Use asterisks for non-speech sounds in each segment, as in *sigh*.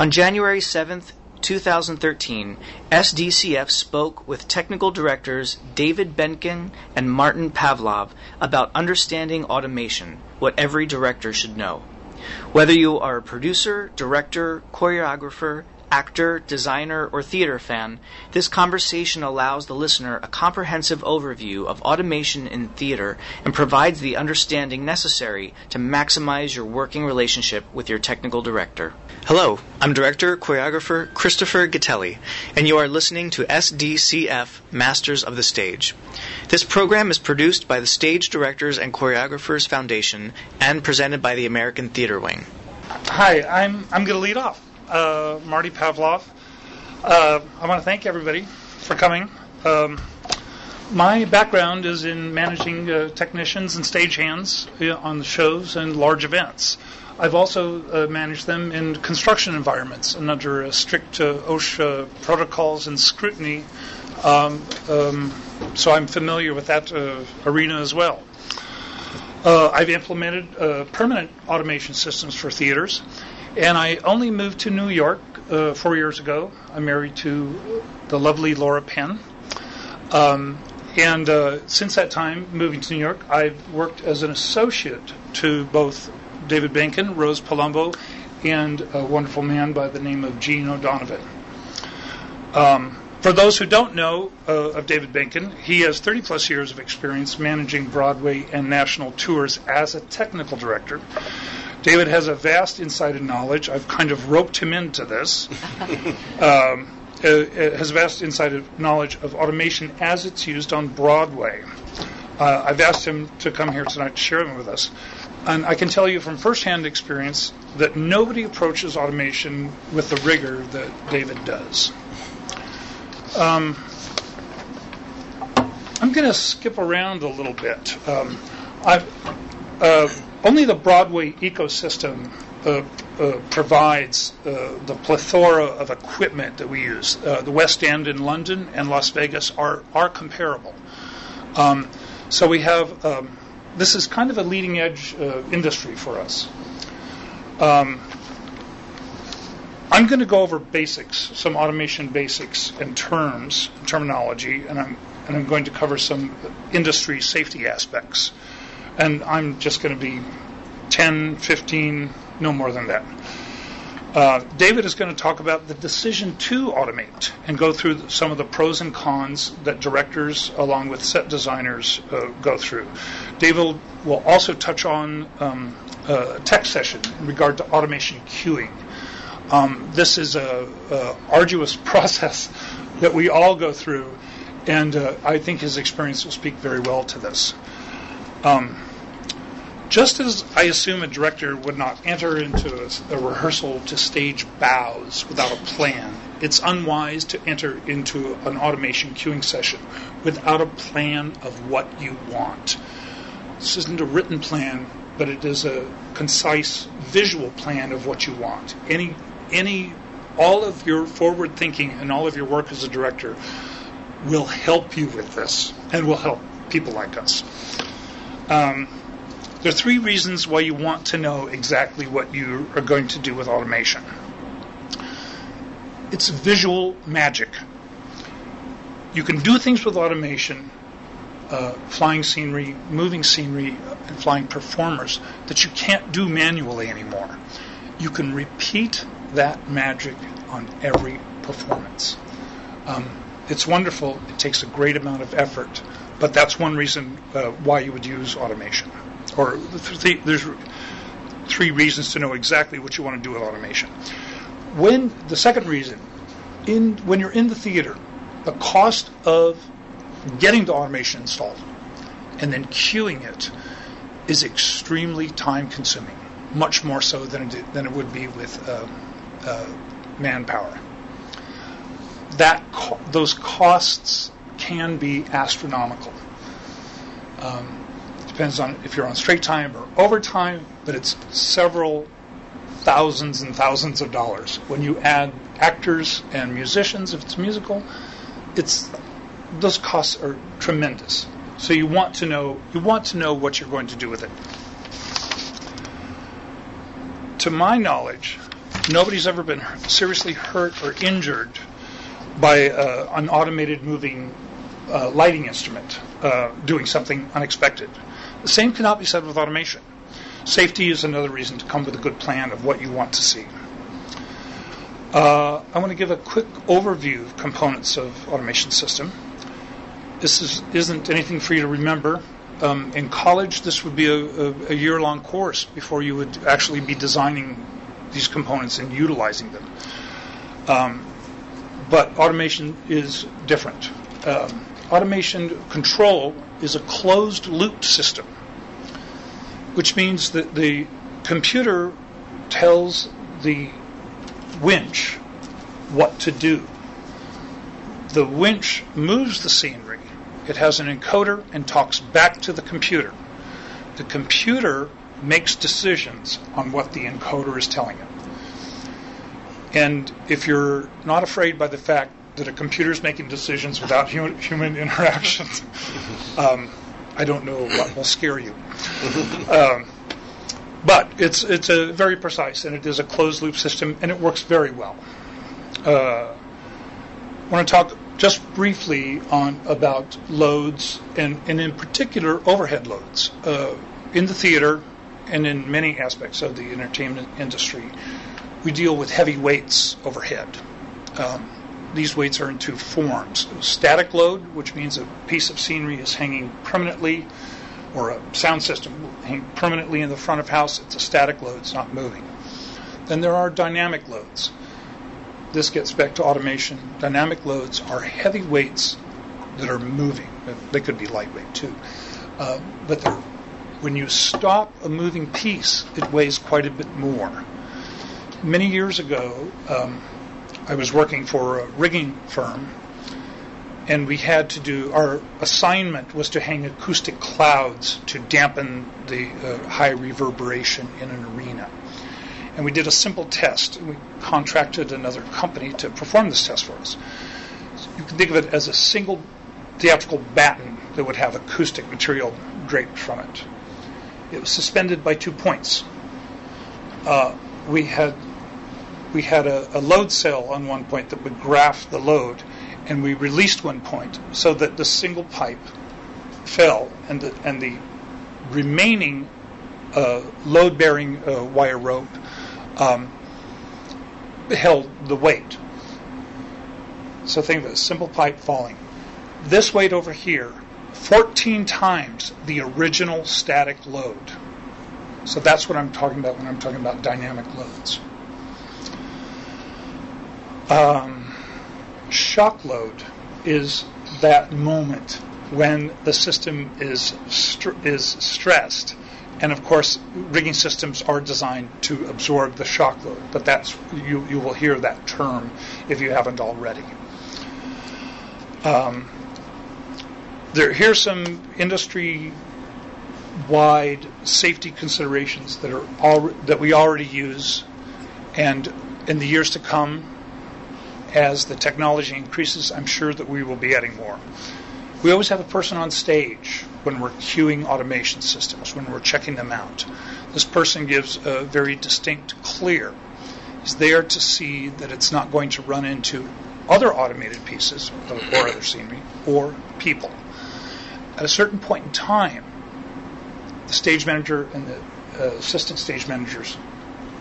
On January 7th, 2013, SDCF spoke with technical directors David Benken and Martin Pavlov about understanding automation, what every director should know. Whether you are a producer, director, choreographer, actor, designer, or theater fan, this conversation allows the listener a comprehensive overview of automation in theater and provides the understanding necessary to maximize your working relationship with your technical director. Hello, I'm director choreographer Christopher Gattelli, and you are listening to SDCF Masters of the Stage. This program is produced by the Stage Directors and Choreographers Foundation and presented by the American Theater Wing. Hi, I'm I'm going to lead off uh, Marty Pavlov. Uh, I want to thank everybody for coming. Um, my background is in managing uh, technicians and stagehands on the shows and large events. I've also uh, managed them in construction environments and under strict uh, OSHA protocols and scrutiny. Um, um, so I'm familiar with that uh, arena as well. I've implemented permanent automation systems for theaters and I only moved to New York uh, four years ago. I'm married to the lovely Laura Penn. Um, and uh, since that time, moving to New York, I've worked as an associate to both David Benken, Rose Palumbo, and a wonderful man by the name of Gene O'Donovan. Um, for those who don't know uh, of David Benken, he has 30 plus years of experience managing Broadway and national tours as a technical director. David has a vast insight knowledge. I've kind of roped him into this. *laughs* um, uh, uh, has vast insight and knowledge of automation as it's used on Broadway. Uh, I've asked him to come here tonight to share them with us. And I can tell you from firsthand experience that nobody approaches automation with the rigor that David does. Um, I'm going to skip around a little bit. Um, I've, uh, only the Broadway ecosystem uh, uh, provides uh, the plethora of equipment that we use. Uh, the West End in London and Las Vegas are are comparable. Um, so we have um, this is kind of a leading edge uh, industry for us. Um, I'm going to go over basics, some automation basics and terms, terminology, and I'm and I'm going to cover some industry safety aspects and I'm just going to be 10, 15, no more than that. Uh, David is going to talk about the decision to automate and go through some of the pros and cons that directors, along with set designers, uh, go through. David will also touch on um, a tech session in regard to automation cueing. Um, this is a, arduous *laughs* process that we all go through, and uh, I think his experience will speak very well to this. Um, just as I assume a director would not enter into a, a, rehearsal to stage bows without a plan, it's unwise to enter into an automation cueing session without a plan of what you want. This isn't a written plan, but it is a concise visual plan of what you want. Any, any, all of your forward thinking and all of your work as a director will help you with this and will help people like us. Um, there are three reasons why you want to know exactly what you are going to do with automation. It's visual magic. You can do things with automation, uh, flying scenery, moving scenery, and flying performers that you can't do manually anymore. You can repeat that magic on every performance. Um, it's wonderful. It takes a great amount of effort, but that's one reason uh, why you would use automation or th- there's three reasons to know exactly what you want to do with automation. When the second reason, in when you're in the theater, the cost of getting the automation installed and then cueing it is extremely time consuming, much more so than it, than it would be with uh, uh, manpower. That co- those costs can be astronomical. Um, depends on if you're on straight time or overtime, but it's several thousands and thousands of dollars. When you add actors and musicians, if it's musical, it's those costs are tremendous. So you want to know you want to know what you're going to do with it. To my knowledge, nobody's ever been seriously hurt or injured by uh, an automated moving uh, lighting instrument uh, doing something unexpected. The same cannot be said with automation. Safety is another reason to come with a good plan of what you want to see. Uh, I want to give a quick overview of components of automation system. This is, isn't anything for you to remember. Um, in college, this would be a, a, a year-long course before you would actually be designing these components and utilizing them. Um, but automation is different. Um, automation control is a closed loop system, which means that the computer tells the winch what to do. The winch moves the scenery. It has an encoder and talks back to the computer. The computer makes decisions on what the encoder is telling it. And if you're not afraid by the fact that a computer is making decisions without human, human interaction, *laughs* um, I don't know what will scare you. Um, but it's it's a very precise and it is a closed loop system and it works very well. Uh, I want to talk just briefly on about loads and, and in particular overhead loads uh, in the theater and in many aspects of the entertainment industry. We deal with heavy weights overhead. Um, these weights are in two forms: static load, which means a piece of scenery is hanging permanently or a sound system hang permanently in the front of house, it's a static load, it's not moving. Then there are dynamic loads. This gets back to automation. Dynamic loads are heavy weights that are moving. They could be lightweight too. Uh, but when you stop a moving piece, it weighs quite a bit more. Many years ago, um, I was working for a rigging firm and we had to do our assignment was to hang acoustic clouds to dampen the uh, high reverberation in an arena. And we did a simple test. We contracted another company to perform this test for us. You can think of it as a single theatrical batten that would have acoustic material draped from it. It was suspended by two points. Uh, we had we had a, a load cell on one point that would graph the load, and we released one point so that the single pipe fell and the, and the remaining uh, load bearing uh, wire rope um, held the weight. So think of it, simple pipe falling. This weight over here, 14 times the original static load. So that's what I'm talking about when I'm talking about dynamic loads. Um, shock load is that moment when the system is is stressed. And of course, rigging systems are designed to absorb the shock load, but that's you, you will hear that term if you haven't already. Um, there, here's some industry wide safety considerations that are al- that we already use, and in the years to come, as the technology increases, I'm sure that we will be adding more. We always have a person on stage when we're cueing automation systems, when we're checking them out. This person gives a very distinct clear. He's there to see that it's not going to run into other automated pieces or other scenery or people. At a certain point in time, the stage manager and the uh, assistant stage managers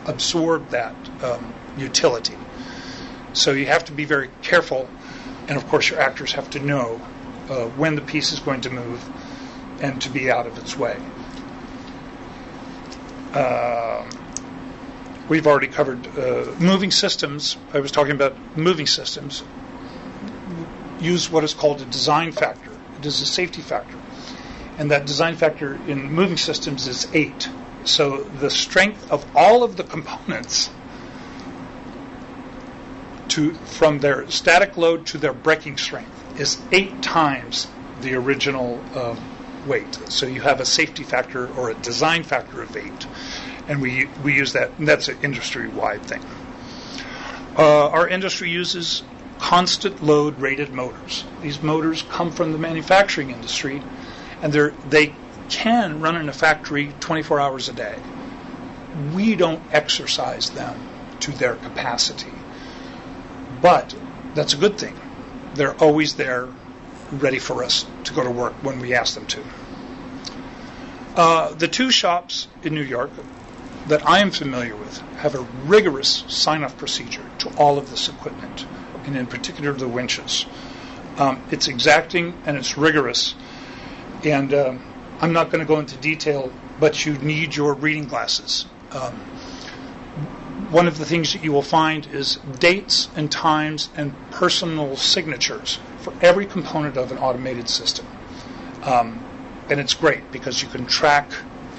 absorb that um, utility so you have to be very careful, and of course, your actors have to know uh, when the piece is going to move and to be out of its way. Uh, we've already covered uh, moving systems. I was talking about moving systems. Use what is called a design factor. It is a safety factor. And that design factor in moving systems is eight. So the strength of all of the components to from their static load to their breaking strength is eight times the original uh, weight. So you have a safety factor or a design factor of eight, and we we use that. And that's an industry-wide thing. Uh, our industry uses constant load rated motors. These motors come from the manufacturing industry, and they can run in a factory 24 hours a day. We don't exercise them to their capacity. But that's a good thing. They're always there, ready for us to go to work when we ask them to. Uh, the two shops in New York that I am familiar with have a rigorous sign off procedure to all of this equipment, and in particular the winches. Um, it's exacting and it's rigorous. And um, I'm not going to go into detail, but you need your reading glasses. Um, one of the things that you will find is dates and times and personal signatures for every component of an automated system. Um, and it's great because you can track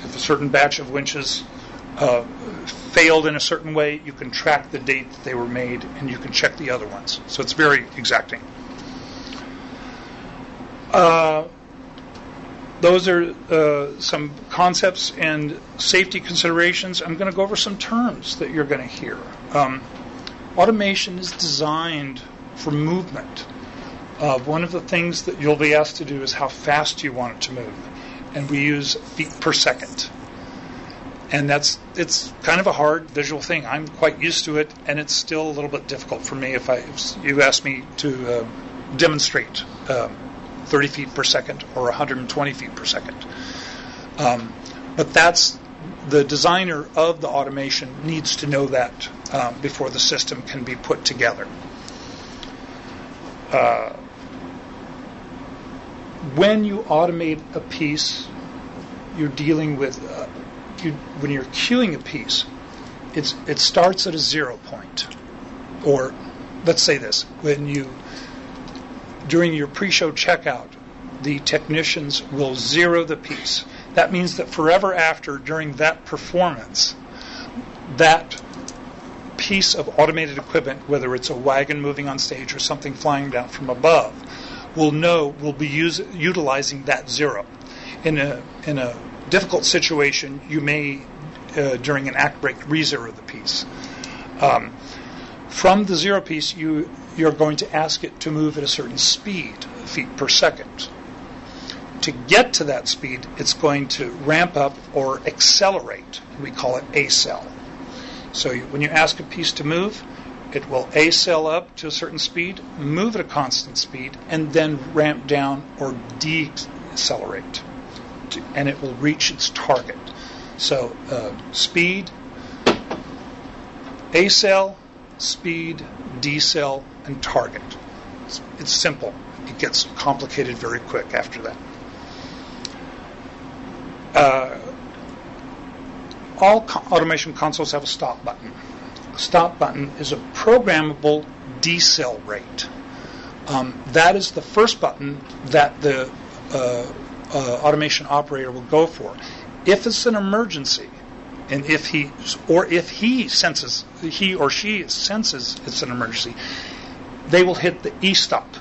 if a certain batch of winches uh, failed in a certain way, you can track the date that they were made and you can check the other ones. So it's very exacting. Uh, those are uh, some concepts and safety considerations. I'm going to go over some terms that you're going to hear. Um, automation is designed for movement. Uh, one of the things that you'll be asked to do is how fast you want it to move, and we use feet per second. And that's it's kind of a hard visual thing. I'm quite used to it, and it's still a little bit difficult for me if I if you ask me to uh, demonstrate. Um, 30 feet per second or 120 feet per second. Um, but that's the designer of the automation needs to know that uh, before the system can be put together. Uh, when you automate a piece, you're dealing with uh, you, when you're cueing a piece, it starts at a zero point, or let's say this: when you during your pre-show checkout, the technicians will zero the piece. That means that forever after, during that performance, that piece of automated equipment, whether it's a wagon moving on stage or something flying down from above, will know will be use, utilizing that zero. In a in a difficult situation, you may uh, during an act break re-zero the piece. Um, from the zero piece, you you're going to ask it to move at a certain speed, feet per second. To get to that speed, it's going to ramp up or accelerate. We call it accel. So you, when you ask a piece to move, it will accel up to a certain speed, move at a constant speed, and then ramp down or decelerate. And it will reach its target. So uh, speed, accel, speed, decel, and target. It's, it's simple. It gets complicated very quick after that. Uh, all co- automation consoles have a stop button. A stop button is a programmable decel rate. Um, that is the first button that the uh, uh, automation operator will go for. If it's an emergency, and if he or if he senses he or she senses it's an emergency, they will hit the e stop.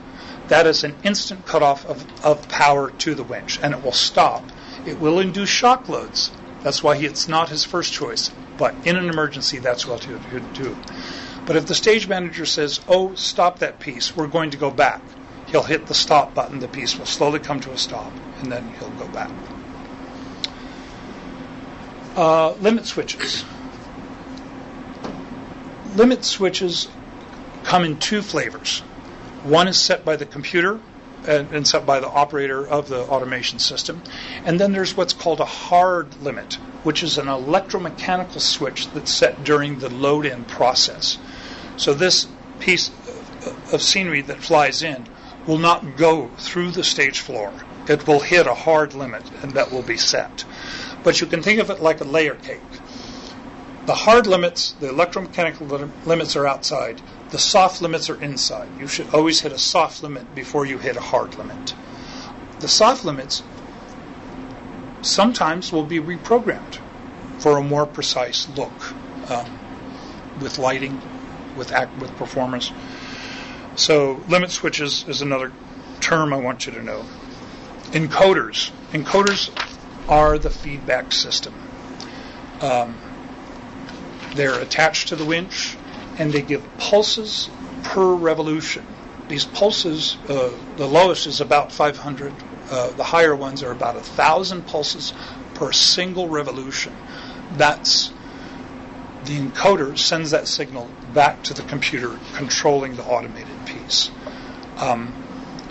That is an instant cutoff of, of power to the winch, and it will stop. It will induce shock loads. That's why it's not his first choice. But in an emergency, that's what he would do. But if the stage manager says, "Oh, stop that piece. We're going to go back," he'll hit the stop button. The piece will slowly come to a stop, and then he'll go back. Uh, limit switches. Limit switches come in two flavors. One is set by the computer and, and, set by the operator of the automation system. And then there's what's called a hard limit, which is an electromechanical switch that's set during the load in process. So this piece of scenery that flies in will not go through the stage floor. It will hit a hard limit, and that will be set. But you can think of it like a layer cake. The hard limits, the electromechanical limits are outside. The soft limits are inside. You should always hit a soft limit before you hit a hard limit. The soft limits sometimes will be reprogrammed for a more precise look um, with lighting, with act, with performance. So limit switches is another term I want you to know. Encoders. Encoders are the feedback system. Um, they're attached to the winch and they give pulses per revolution. These pulses, uh, the lowest is about 500. Uh, the higher ones are about 1,000 pulses per single revolution. That's the encoder sends that signal back to the computer controlling the automated piece. Um,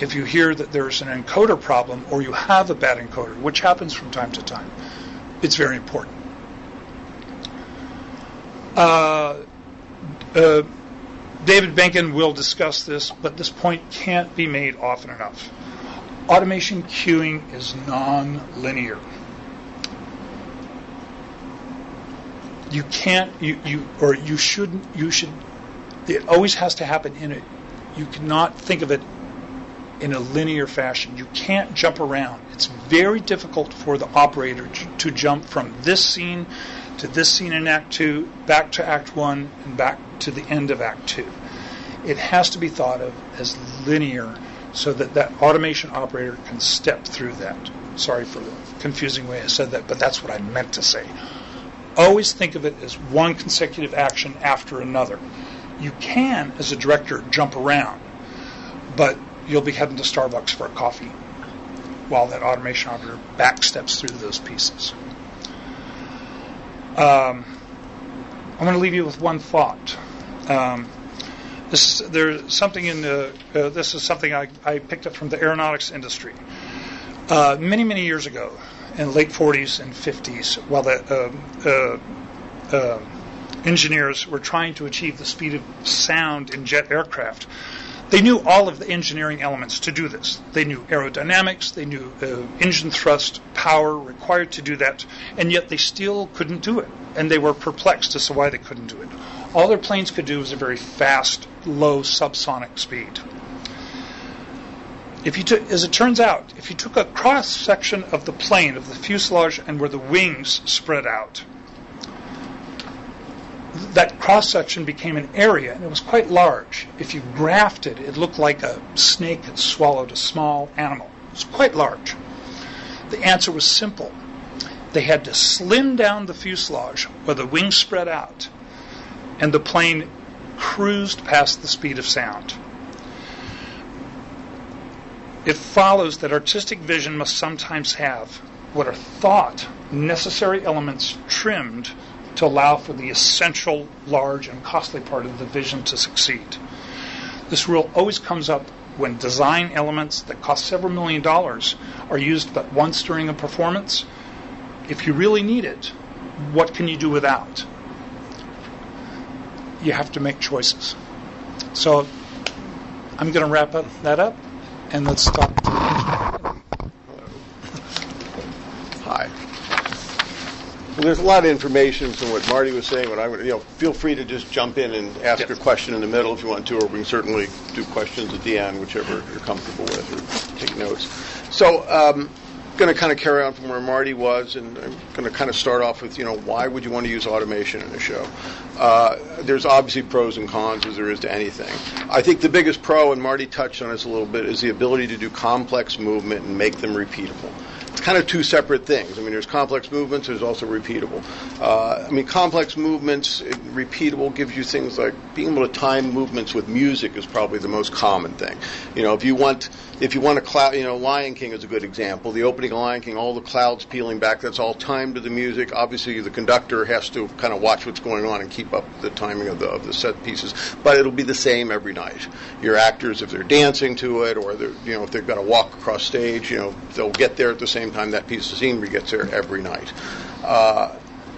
if you hear that there's an encoder problem or you have a bad encoder, which happens from time to time, it's very important. Uh, uh, David Benken will discuss this, but this point can't be made often enough. Automation cueing is non-linear. You can't, you, you, or you shouldn't, you should, it always has to happen in a, you cannot think of it in a linear fashion. You can't jump around. It's very difficult for the operator to, to jump from this scene to this scene in Act 2, back to Act 1, and back to the end of Act 2. It has to be thought of as linear so that that automation operator can step through that. Sorry for the confusing way I said that, but that's what I meant to say. Always think of it as one consecutive action after another. You can, as a director, jump around, but you'll be heading to Starbucks for a coffee while that automation operator back steps through those pieces. Um, I'm going to leave you with one thought. Um, this there's something in the uh, this is something I, I, picked up from the aeronautics industry uh, many many years ago in late 40s and 50s while the uh, uh, uh, engineers were trying to achieve the speed of sound in jet aircraft they knew all of the engineering elements to do this. They knew aerodynamics, they knew uh, engine thrust, power required to do that, and yet they still couldn't do it. And they were perplexed as to why they couldn't do it. All their planes could do was a very fast, low subsonic speed. If you took, as it turns out, if you took a cross section of the plane, of the fuselage, and where the wings spread out, that cross section became an area, and it was quite large. If you graphed it, it looked like a snake had swallowed a small animal. It was quite large. The answer was simple. They had to slim down the fuselage where the wings spread out, and the plane cruised past the speed of sound. It follows that artistic vision must sometimes have what are thought necessary elements trimmed to allow for the essential, large, and costly part of the vision to succeed. This rule always comes up when design elements that cost several million dollars are used but once during a performance. If you really need it, what can you do without? You have to make choices. So I'm going to wrap up that up and let's stop. *laughs* Hi. Well, there's a lot of information from what Marty was saying. What I would, you know, feel free to just jump in and ask yes. a question in the middle if you want to, or we can certainly do questions at the end, whichever you're comfortable with, or take notes. So, um, going to kind of carry on from where Marty was, and I'm going to kind of start off with, you know, why would you want to use automation in a show? Uh, there's obviously pros and cons as there is to anything. I think the biggest pro, and Marty touched on this a little bit, is the ability to do complex movement and make them repeatable it's kind of two separate things. I mean, there's complex movements, there's also repeatable. Uh, I mean, complex movements, repeatable gives you things like being able to time movements with music is probably the most common thing. You know, if you want if you want a cloud, you know, Lion King is a good example. The opening of Lion King, all the clouds peeling back, that's all timed to the music. Obviously, the conductor has to kind of watch what's going on and keep up the timing of the, of the set pieces. But it'll be the same every night. Your actors, if they're dancing to it, or they're, you know, if they've got to walk across stage, you know, they'll get there at the same time that piece of scenery gets there every night. Uh,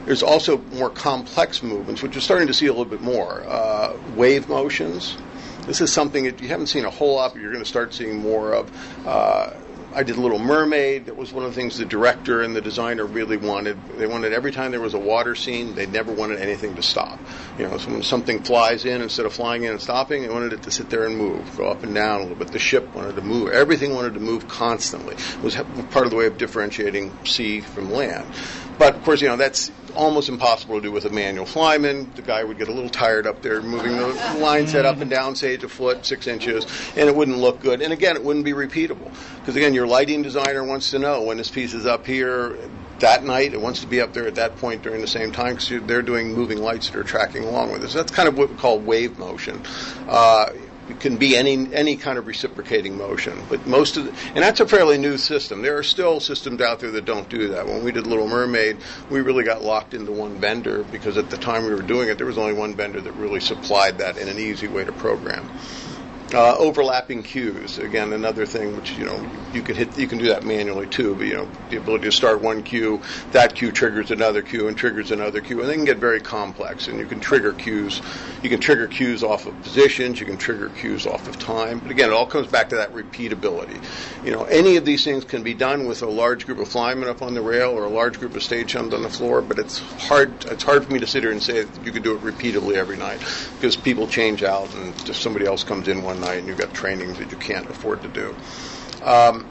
there's also more complex movements, which you're starting to see a little bit more. Uh, wave motions, this is something that you haven't seen a whole lot, but you're going to start seeing more of. Uh, I did Little Mermaid. That was one of the things the director and the designer really wanted. They wanted every time there was a water scene, they never wanted anything to stop. You know, so when something flies in, instead of flying in and stopping, they wanted it to sit there and move, go up and down a little bit. The ship wanted to move. Everything wanted to move constantly. It was part of the way of differentiating sea from land. But of course, you know that's almost impossible to do with a manual flyman. The guy would get a little tired up there moving the line set up and down, say, a foot, six inches, and it wouldn't look good. And again, it wouldn't be repeatable. Because again, your lighting designer wants to know when this piece is up here that night, it wants to be up there at that point during the same time because they're doing moving lights that are tracking along with it. So that's kind of what we call wave motion. Uh, can be any any kind of reciprocating motion. But most of the, and that's a fairly new system. There are still systems out there that don't do that. When we did Little Mermaid, we really got locked into one vendor because at the time we were doing it, there was only one vendor that really supplied that in an easy way to program. Uh, overlapping cues, again, another thing which you know you can hit. You can do that manually too. But you know the ability to start one cue, that cue triggers another cue and triggers another cue, and they can get very complex. And you can trigger cues. You can trigger cues off of positions. You can trigger cues off of time. But again, it all comes back to that repeatability. You know, any of these things can be done with a large group of flymen up on the rail or a large group of stagehands on the floor. But it's hard. It's hard for me to sit here and say that you can do it repeatedly every night because people change out and just somebody else comes in one night and you've got trainings that you can't afford to do. Um,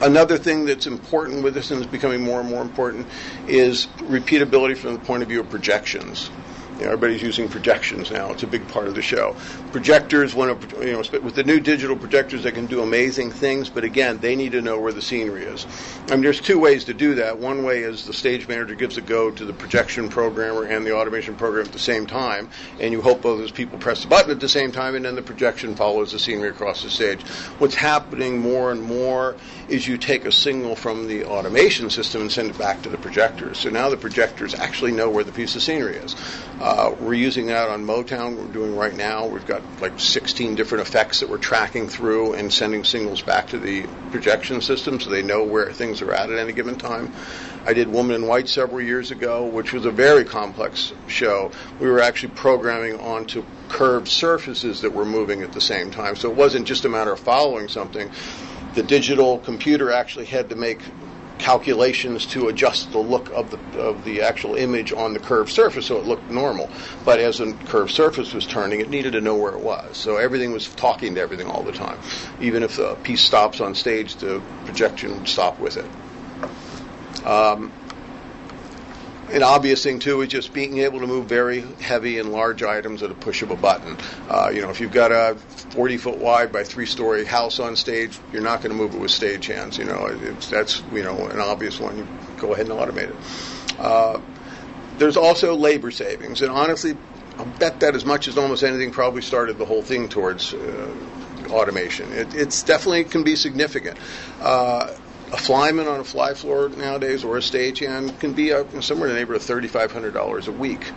another thing that's important with this and is becoming more and more important is repeatability from the point of view of projections. You know, everybody's using projections now. It's a big part of the show. Projectors, when a, you know, with the new digital projectors, they can do amazing things. But again, they need to know where the scenery is. I mean, there's two ways to do that. One way is the stage manager gives a go to the projection programmer and the automation program at the same time, and you hope both those people press the button at the same time, and then the projection follows the scenery across the stage. What's happening more and more is you take a signal from the automation system and send it back to the projectors. So now the projectors actually know where the piece of scenery is. Uh, Uh, we're using that on Motown. We're doing right now. We've got like 16 different effects that we're tracking through and sending signals back to the projection system so they know where things are at at any given time. I did Woman in White several years ago, which was a very complex show. We were actually programming onto curved surfaces that were moving at the same time. So it wasn't just a matter of following something. The digital computer actually had to make calculations to adjust the look of the of the actual image on the curved surface so it looked normal. But as the curved surface was turning, it needed to know where it was. So everything was talking to everything all the time. Even if the piece stops on stage, the projection would stop with it. Um, an obvious thing too is just being able to move very heavy and large items at a push of a button. Uh, you know, if you've got a 40 foot wide by three story house on stage, you're not going to move it with stage hands. You know, that's you know an obvious one. You go ahead and automate it. Uh, there's also labor savings, and honestly, I'll bet that as much as almost anything probably started the whole thing towards uh, automation. It, it's definitely can be significant. Uh, a flyman on a fly floor nowadays or a stagehand can be somewhere in the neighborhood of $3,500 a week.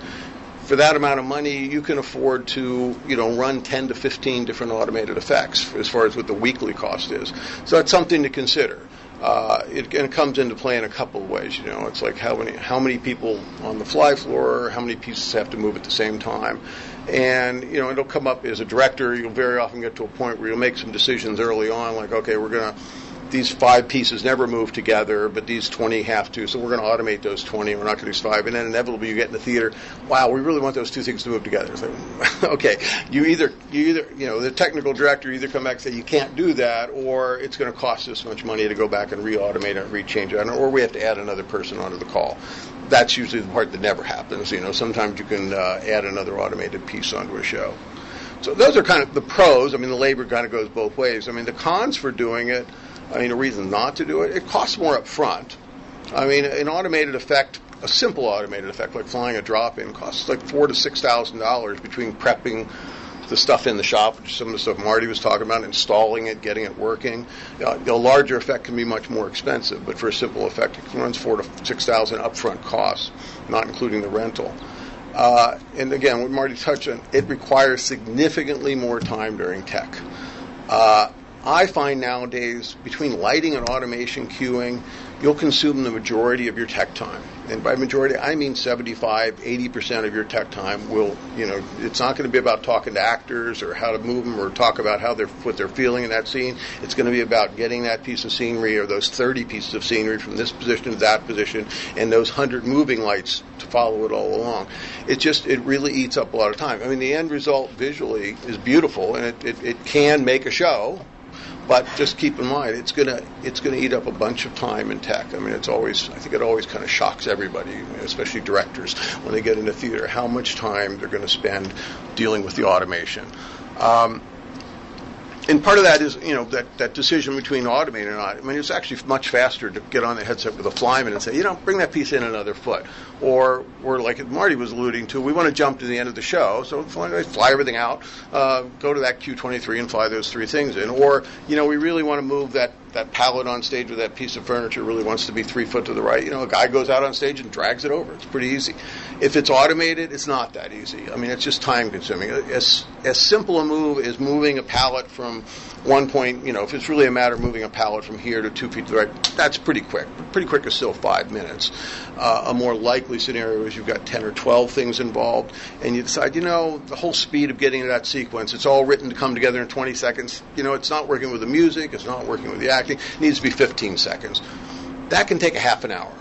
For that amount of money, you can afford to, you know, run 10 to 15 different automated effects as far as what the weekly cost is. So that's something to consider. Uh, it, and it comes into play in a couple of ways. You know, it's like how many how many people on the fly floor, how many pieces have to move at the same time, and you know it'll come up as a director. You'll very often get to a point where you'll make some decisions early on, like okay, we're gonna these five pieces never move together, but these 20 have to. So we're going to automate those 20. We're not going to use five. And then inevitably you get in the theater, wow, we really want those two things to move together. So, *laughs* okay, you either, you either, you know, the technical director either come back and say you can't do that, or it's going to cost us much money to go back and re-automate it, re-change it, or we have to add another person onto the call. That's usually the part that never happens. You know, sometimes you can uh, add another automated piece onto a show. So those are kind of the pros. I mean, the labor kind of goes both ways. I mean, the cons for doing it I mean, a reason not to do it. It costs more up front. I mean, an automated effect, a simple automated effect like flying a drop in, costs like four to six thousand dollars between prepping the stuff in the shop, which is some of the stuff Marty was talking about, installing it, getting it working. Uh, a larger effect can be much more expensive, but for a simple effect, it runs four to six thousand upfront costs, not including the rental. Uh, and again, what Marty touched on, it requires significantly more time during tech. Uh, I find nowadays between lighting and automation cueing, you'll consume the majority of your tech time. And by majority, I mean 75, 80% of your tech time will, you know, it's not going to be about talking to actors or how to move them or talk about how they're, what they're feeling in that scene. It's going to be about getting that piece of scenery or those 30 pieces of scenery from this position to that position and those 100 moving lights to follow it all along. It just, it really eats up a lot of time. I mean, the end result visually is beautiful and it, it, it can make a show but just keep in mind, it's gonna it's gonna eat up a bunch of time in tech. I mean, it's always I think it always kind of shocks everybody, especially directors, when they get into theater, how much time they're going to spend dealing with the automation. Um, and part of that is, you know, that, that decision between automating and not. I mean, it's actually much faster to get on the headset with a flyman and say, you know, bring that piece in another foot. Or, or like Marty was alluding to, we want to jump to the end of the show, so fly, fly everything out, uh, go to that Q23 and fly those three things in. Or, you know, we really want to move that that pallet on stage with that piece of furniture really wants to be three foot to the right. You know, a guy goes out on stage and drags it over. It's pretty easy. If it's automated, it's not that easy. I mean, it's just time consuming. As as simple a move as moving a pallet from one point, you know, if it's really a matter of moving a pallet from here to two feet to the right, that's pretty quick. Pretty quick is still five minutes. Uh, a more likely scenario is you've got 10 or 12 things involved, and you decide, you know, the whole speed of getting to that sequence, it's all written to come together in 20 seconds. You know, it's not working with the music, it's not working with the acting, it needs to be 15 seconds. That can take a half an hour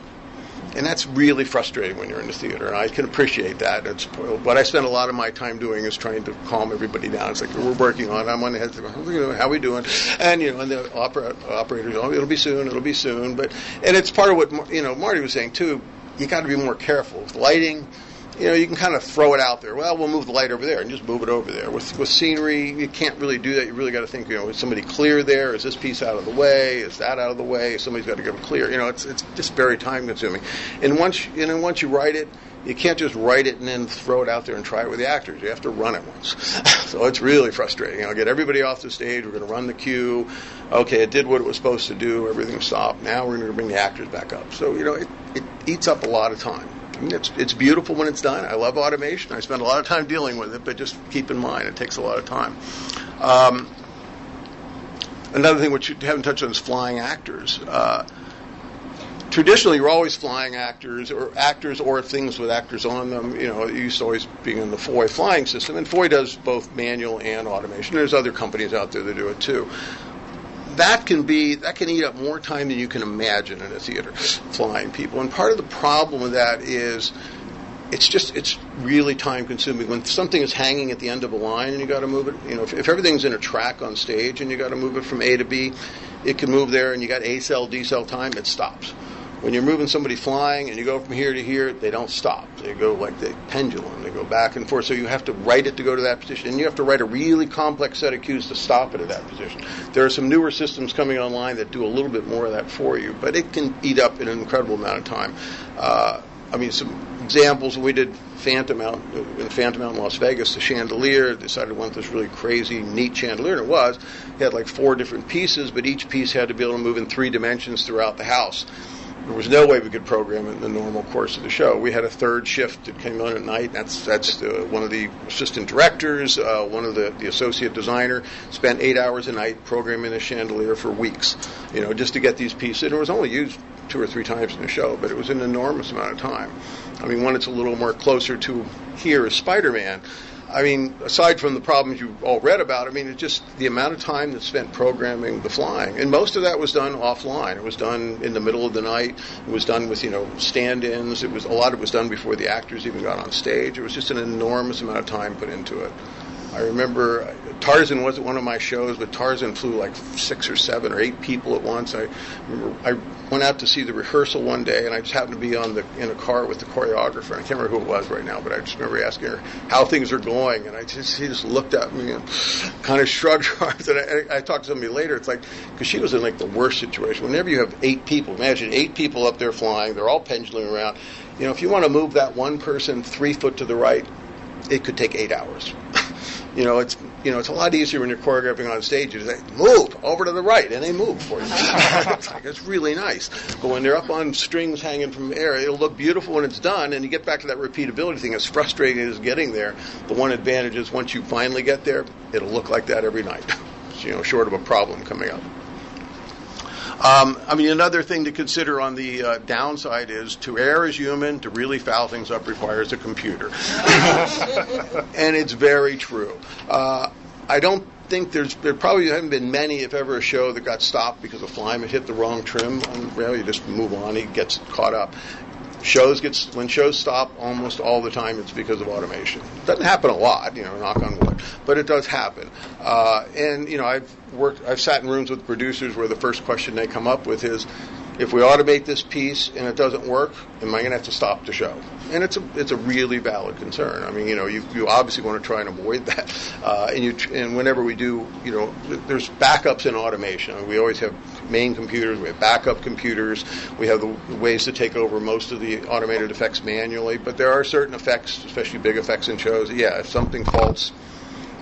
and that's really frustrating when you're in the theater. And I can appreciate that. It's what I spend a lot of my time doing is trying to calm everybody down. It's like we're working on. It. I'm on the head. How are we doing? And you know, and the opera, operators, oh, it'll be soon. It'll be soon. But and it's part of what you know Marty was saying too. You got to be more careful with lighting you know, you can kind of throw it out there. Well, we'll move the light over there and just move it over there. With with scenery, you can't really do that. You really got to think, you know, is somebody clear there? Is this piece out of the way? Is that out of the way? Somebody's got to give a clear. You know, it's it's just very time consuming. And once you know, once you write it, you can't just write it and then throw it out there and try it with the actors. You have to run it once. *laughs* so it's really frustrating. I'll get everybody off the stage. We're going to run the cue. Okay, it did what it was supposed to do. Everything stopped. Now we're going to bring the actors back up. So you know, it, it eats up a lot of time. It's it's beautiful when it's done. I love automation. I spend a lot of time dealing with it, but just keep in mind it takes a lot of time. Um, another thing which you haven't touched on is flying actors. Uh, traditionally, you're always flying actors or actors or things with actors on them. You know, used to always being in the Foy flying system, and Foy does both manual and automation. There's other companies out there that do it too that can be that can eat up more time than you can imagine in a theater flying people. And part of the problem with that is it's just it's really time consuming when something is hanging at the end of a line and you got to move it you know if, if everything's in a track on stage and you got to move it from a to b it can move there and you got accel decel time it stops when you're moving somebody flying and you go from here to here, they don't stop. They go like the pendulum. They go back and forth. So you have to write it to go to that position, and you have to write a really complex set of cues to stop it at that position. There are some newer systems coming online that do a little bit more of that for you, but it can eat up an incredible amount of time. Uh, I mean, some examples we did Phantom out in Phantom out in Las Vegas. The chandelier decided to want this really crazy, neat chandelier, and it was. It had like four different pieces, but each piece had to be able to move in three dimensions throughout the house there was no way we could program it in the normal course of the show. We had a third shift that came on at night. That's that's uh, one of the assistant directors, uh, one of the, the associate designer, spent eight hours a night programming the chandelier for weeks, you know, just to get these pieces. And it was only used two or three times in the show, but it was an enormous amount of time. I mean, one it's a little more closer to here is Spider-Man I mean, aside from the problems you've all read about, I mean, it's just the amount of time that's spent programming the flying, and most of that was done offline. It was done in the middle of the night. It was done with you know stand-ins. It was a lot of it was done before the actors even got on stage. It was just an enormous amount of time put into it. I remember Tarzan wasn't one of my shows, but Tarzan flew like six or seven or eight people at once. I I went out to see the rehearsal one day, and I just happened to be on the in a car with the choreographer. I can't remember who it was right now, but I just remember asking her how things are going, and I just he just looked at me and kind of shrugged her arms. And I, I talked to somebody later. It's like because she was in like the worst situation. Whenever you have eight people, imagine eight people up there flying, they're all pendulum around. You know, if you want to move that one person three foot to the right, it could take eight hours. You know, it's you know, it's a lot easier when you're choreographing on stage. You say, "Move over to the right," and they move for you. it's, like, it's really nice. But when they're up on strings hanging from air, it'll look beautiful when it's done. And you get back to that repeatability thing. As frustrating as getting there, the one advantage is once you finally get there, it'll look like that every night. you know, short of a problem coming up. Um, I mean, another thing to consider on the uh, downside is to err as human, to really foul things up requires a computer. *laughs* and it's very true. Uh, I don't think there's there probably haven't been many, if ever, a show that got stopped because a flyman hit the wrong trim. Well, you just move on; he gets caught up shows gets when shows stop almost all the time it's because of automation. It doesn't happen a lot you know knock on wood but it does happen. Uh, and you know i've worked i've sat in rooms with producers where the first question they come up with is if we automate this piece and it doesn't work, am I going to have to stop the show? And it's a it's a really valid concern. I mean, you know, you, you obviously want to try and avoid that. *laughs* Uh, and you and whenever we do, you know, there's backups in automation. We always have main computers, we have backup computers, we have the ways to take over most of the automated effects manually. But there are certain effects, especially big effects in shows. Yeah, if something faults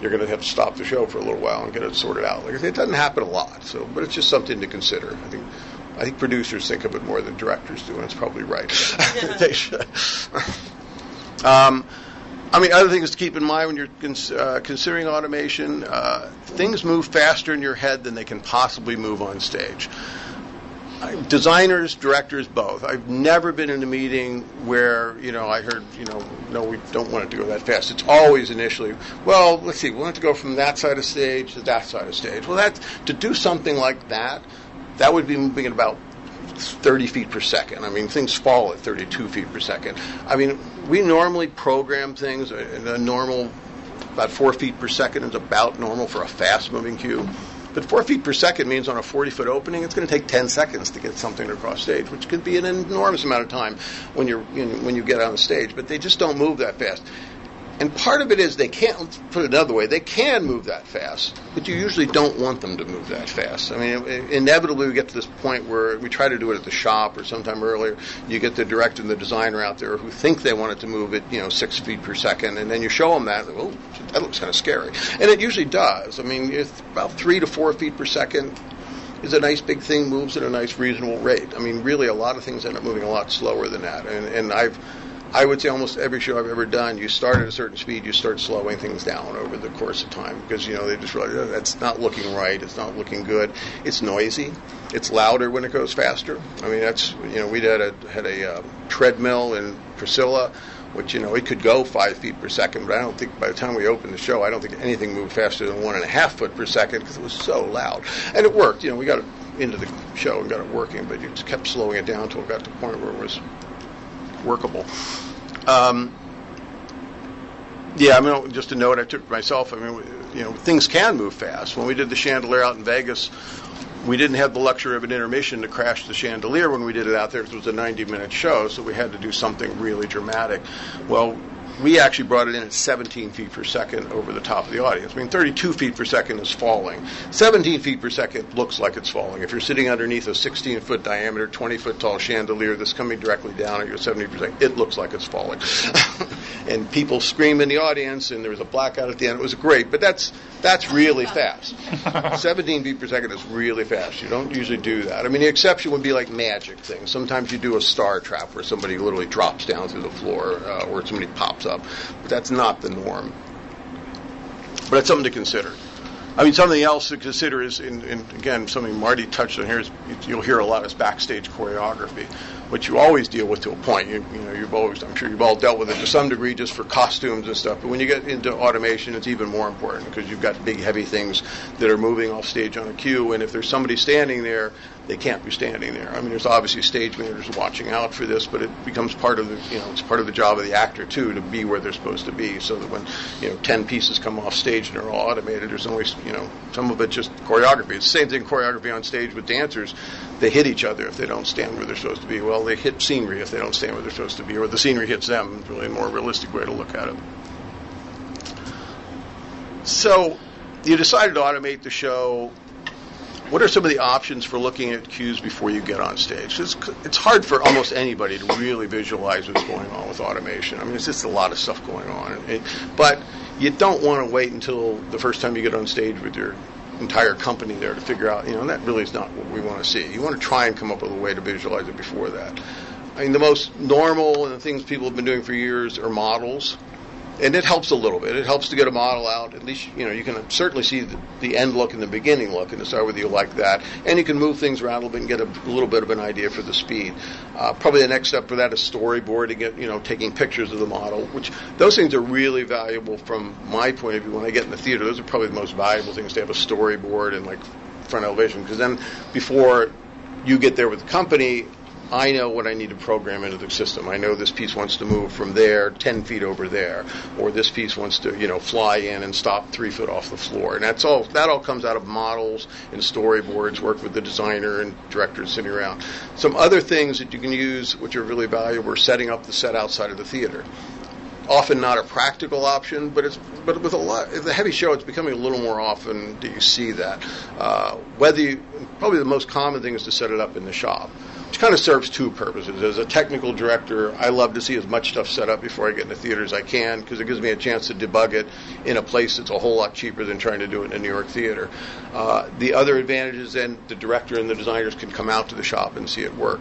you're going to have to stop the show for a little while and get it sorted out. Like it doesn't happen a lot, so but it's just something to consider. I think I think producers think of it more than directors do, and it's probably right. *laughs* they should. um, I mean, other things to keep in mind when you're cons- uh, considering automation, uh, things move faster in your head than they can possibly move on stage. Designers, directors, both. I've never been in a meeting where you know I heard you know no we don't want it to go that fast. It's always initially well let's see we want it to go from that side of stage to that side of stage. Well that to do something like that that would be moving at about 30 feet per second. I mean, things fall at 32 feet per second. I mean, we normally program things in a normal, about 4 feet per second is about normal for a fast moving cue. But 4 feet per second means on a 40 foot opening, it's going to take 10 seconds to get something across stage, which could be an enormous amount of time when, you're, you know, when you get on stage. But they just don't move that fast. And part of it is they can't, let's put it another way, they can move that fast, but you usually don't want them to move that fast. I mean, inevitably we get to this point where we try to do it at the shop or sometime earlier. You get the director and the designer out there who think they want it to move at, you know, six feet per second, and then you show them that, oh, that looks kind of scary. And it usually does. I mean, it's about three to four feet per second is a nice big thing, moves at a nice reasonable rate. I mean, really, a lot of things end up moving a lot slower than that. And, and I've I would say almost every show I've ever done, you start at a certain speed, you start slowing things down over the course of time because you know they just realize oh, that's not looking right, it's not looking good, it's noisy, it's louder when it goes faster. I mean that's you know we had a had a uh, treadmill in Priscilla, which you know it could go five feet per second, but I don't think by the time we opened the show, I don't think anything moved faster than one and a half foot per second because it was so loud, and it worked. You know we got it into the show and got it working, but you just kept slowing it down until it got to the point where it was workable. Um, yeah, I mean, just a note I took myself. I mean, you know, things can move fast. When we did the chandelier out in Vegas, we didn't have the luxury of an intermission to crash the chandelier when we did it out there. It was a 90-minute show, so we had to do something really dramatic. Well, we actually brought it in at 17 feet per second over the top of the audience. I mean, 32 feet per second is falling. 17 feet per second looks like it's falling. If you're sitting underneath a 16 foot diameter, 20 foot tall chandelier that's coming directly down at you at 70 percent, it looks like it's falling. *laughs* and people scream in the audience, and there was a blackout at the end. It was great, but that's that's really fast. *laughs* 17 feet per second is really fast. You don't usually do that. I mean, the exception would be like magic things. Sometimes you do a star trap where somebody literally drops down through the floor, uh, or somebody pops up. But that's not the norm. But that's something to consider. I mean, something else to consider is, in, again, something Marty touched on here is you'll hear a lot is backstage choreography, which you always deal with to a point. You, you know, you've always, I'm sure you've all dealt with it to some degree just for costumes and stuff. But when you get into automation, it's even more important because you've got big, heavy things that are moving off stage on a cue. And if there's somebody standing there they can't be standing there. I mean, there's obviously stage managers watching out for this, but it becomes part of the, you know, it's part of the job of the actor too to be where they're supposed to be, so that when, you know, ten pieces come off stage and they're all automated, there's only, you know, some of it just choreography. It's the same thing choreography on stage with dancers. They hit each other if they don't stand where they're supposed to be. Well, they hit scenery if they don't stand where they're supposed to be, or the scenery hits them. It's really a more realistic way to look at it. So, you decided to automate the show what are some of the options for looking at cues before you get on stage? It's, it's hard for almost anybody to really visualize what's going on with automation. I mean, it's just a lot of stuff going on. It, but you don't want to wait until the first time you get on stage with your entire company there to figure out, you know, that really is not what we want to see. You want to try and come up with a way to visualize it before that. I mean, the most normal and the things people have been doing for years are models and it helps a little bit. It helps to get a model out. At least you know you can certainly see the, the end look and the beginning look, and decide whether you like that. And you can move things around a little bit and get a, little bit of an idea for the speed. Uh, probably the next step for that is storyboarding it. You know, taking pictures of the model, which those things are really valuable from my point of view. When I get in the theater, those are probably the most valuable things to have a storyboard and like front elevation, because then before you get there with the company, I know what I need to program into the system. I know this piece wants to move from there 10 feet over there, or this piece wants to, you know, fly in and stop three foot off the floor. And that's all, that all comes out of models and storyboards, work with the designer and directors sitting around. Some other things that you can use, which are really valuable, are setting up the set outside of the theater often not a practical option, but it's but with a lot the heavy show, it's becoming a little more often that you see that. Uh, whether you, probably the most common thing is to set it up in the shop, which kind of serves two purposes. As a technical director, I love to see as much stuff set up before I get in the theater as I can because it gives me a chance to debug it in a place that's a whole lot cheaper than trying to do it in a New York theater. Uh, the other advantage is then the director and the designers can come out to the shop and see it work.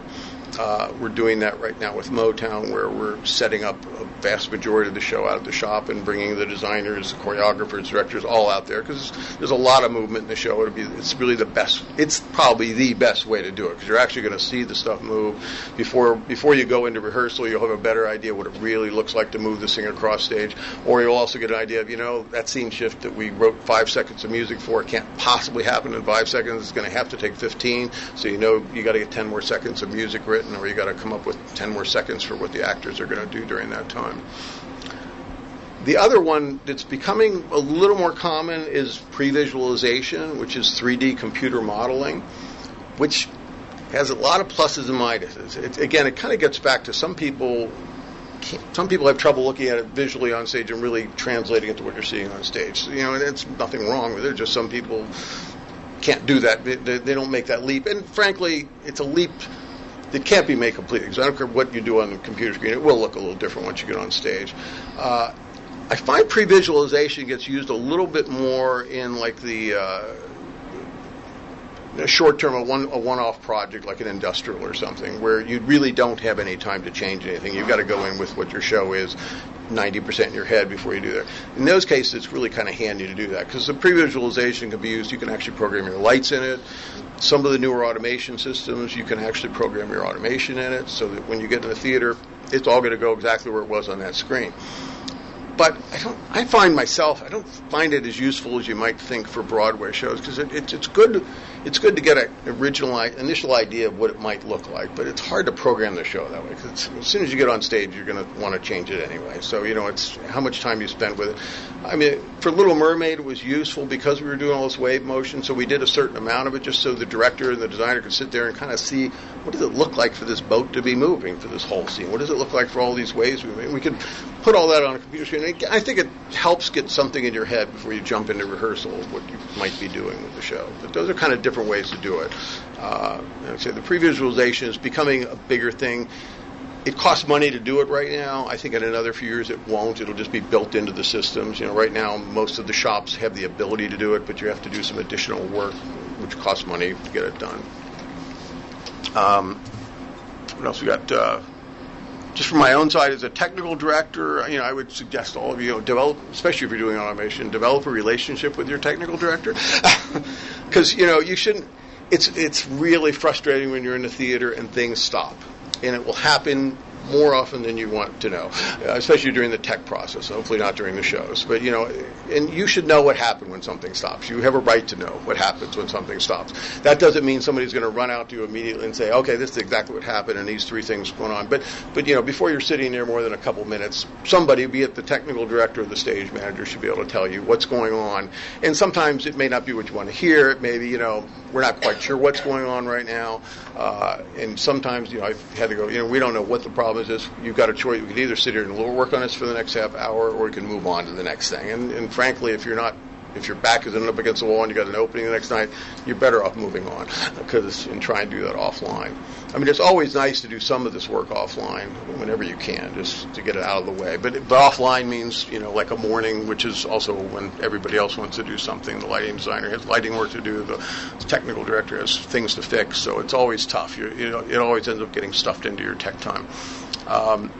Uh, we're doing that right now with Motown, where we're setting up a vast majority of the show out at the shop and bringing the designers, choreographers, directors all out there because there's a lot of movement in the show. It'll be, it's really the best. It's probably the best way to do it because you're actually going to see the stuff move before before you go into rehearsal. You'll have a better idea what it really looks like to move the singer across stage, or you'll also get an idea of you know that scene shift that we wrote five seconds of music for can't possibly happen in five seconds. It's going to have to take 15, so you know you got to get 10 more seconds of music written written, or you got to come up with 10 more seconds for what the actors are going to do during that time. The other one that's becoming a little more common is pre visualization, which is 3D computer modeling, which has a lot of pluses and minuses. It, again, it kind of gets back to some people. Some people have trouble looking at it visually on stage and really translating it to what you're seeing on stage. So, you know, it's nothing wrong with it. Just some people can't do that. They, they, don't make that leap. And frankly, it's a leap it can't be made completely because I don't care what you do on the computer screen, it will look a little different once you get on stage. Uh, I find pre-visualization gets used a little bit more in like the uh, short term, a one a one-off project like an industrial or something, where you really don't have any time to change anything. You've got to go in with what your show is, 90% in your head before you do that. In those cases, it's really kind of handy to do that because the pre-visualization can be used. You can actually program your lights in it. Some of the newer automation systems, you can actually program your automation in it so that when you get to the theater, it's all going to go exactly where it was on that screen. But I don't. I find myself. I don't find it as useful as you might think for Broadway shows because it, it, it's good it's good to get an original initial idea of what it might look like, but it's hard to program the show that way because as soon as you get on stage, you're going to want to change it anyway. So you know, it's how much time you spend with it. I mean, for Little Mermaid, it was useful because we were doing all this wave motion, so we did a certain amount of it just so the director and the designer could sit there and kind of see what does it look like for this boat to be moving for this whole scene. What does it look like for all these waves moving? We could put all that on a computer screen. I think it helps get something in your head before you jump into rehearsal of what you might be doing with the show. But those are kind of different ways to do it. Uh, say the pre-visualization is becoming a bigger thing. It costs money to do it right now. I think in another few years it won't. It'll just be built into the systems. You know, right now most of the shops have the ability to do it, but you have to do some additional work, which costs money to get it done. Um, what else we got? Uh, just from my own side as a technical director, you know, I would suggest all of you, develop, especially if you're doing automation, develop a relationship with your technical director, *laughs* because you know you shouldn't. It's it's really frustrating when you're in the theater and things stop, and it will happen more often than you want to know, especially during the tech process. Hopefully not during the shows, but you know, and you should know what happened when something stops. You have a right to know what happens when something stops. That doesn't mean somebody's going to run out to you immediately and say, "Okay, this is exactly what happened," and these three things going on. But but you know, before you're sitting there more than a couple minutes, somebody, be it the technical director or the stage manager, should be able to tell you what's going on. And sometimes it may not be what you want to hear. It may be, you know, we're not quite sure what's going on right now. Uh, and sometimes, you know, I've had to go, you know, we don't know what the problem is. This you've got a choice. You can either sit here and work on this for the next half hour, or you can move on to the next thing. And, and frankly, if you're not if your back is up against the wall and you got an opening the next night, you're better off moving on because and try and do that offline. I mean, it's always nice to do some of this work offline whenever you can, just to get it out of the way. But, but offline means you know like a morning, which is also when everybody else wants to do something. The lighting designer has lighting work to do. The technical director has things to fix. So it's always tough. You, you know, it always ends up getting stuffed into your tech time. Um,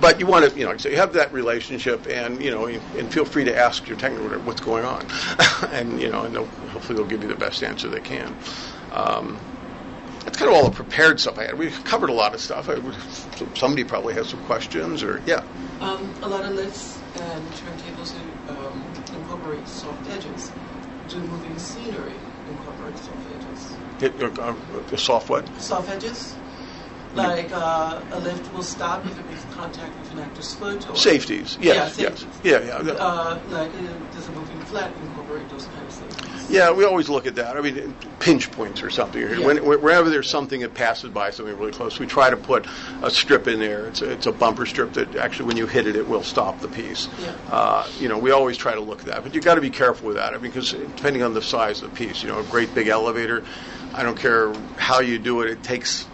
but you want to, you know, so you have that relationship, and you know, and feel free to ask your technical what's going on, *laughs* and you know, and they'll, hopefully they'll give you the best answer they can. Um, that's kind of all the prepared stuff I had. We covered a lot of stuff. I, somebody probably has some questions, or yeah. Um, a lot of lifts and turntables um, incorporate soft edges. Do moving scenery incorporate soft edges? It, uh, uh, soft what? Soft edges. Like uh, a lift will stop if it makes contact with an actor's foot. Or, Safeties, Yeah, yes, yes. Yeah, yeah. Uh, like uh, there's a moving flat, incorporate those kind of things. Yeah, we always look at that. I mean, pinch points or something. Yeah. When, wherever there's something that passes by something really close, we try to put a strip in there. It's a, it's a bumper strip that actually, when you hit it, it will stop the piece. Yeah. Uh, you know, we always try to look at that, but you've got to be careful with that. I mean, because depending on the size of the piece, you know, a great big elevator, I don't care how you do it, it takes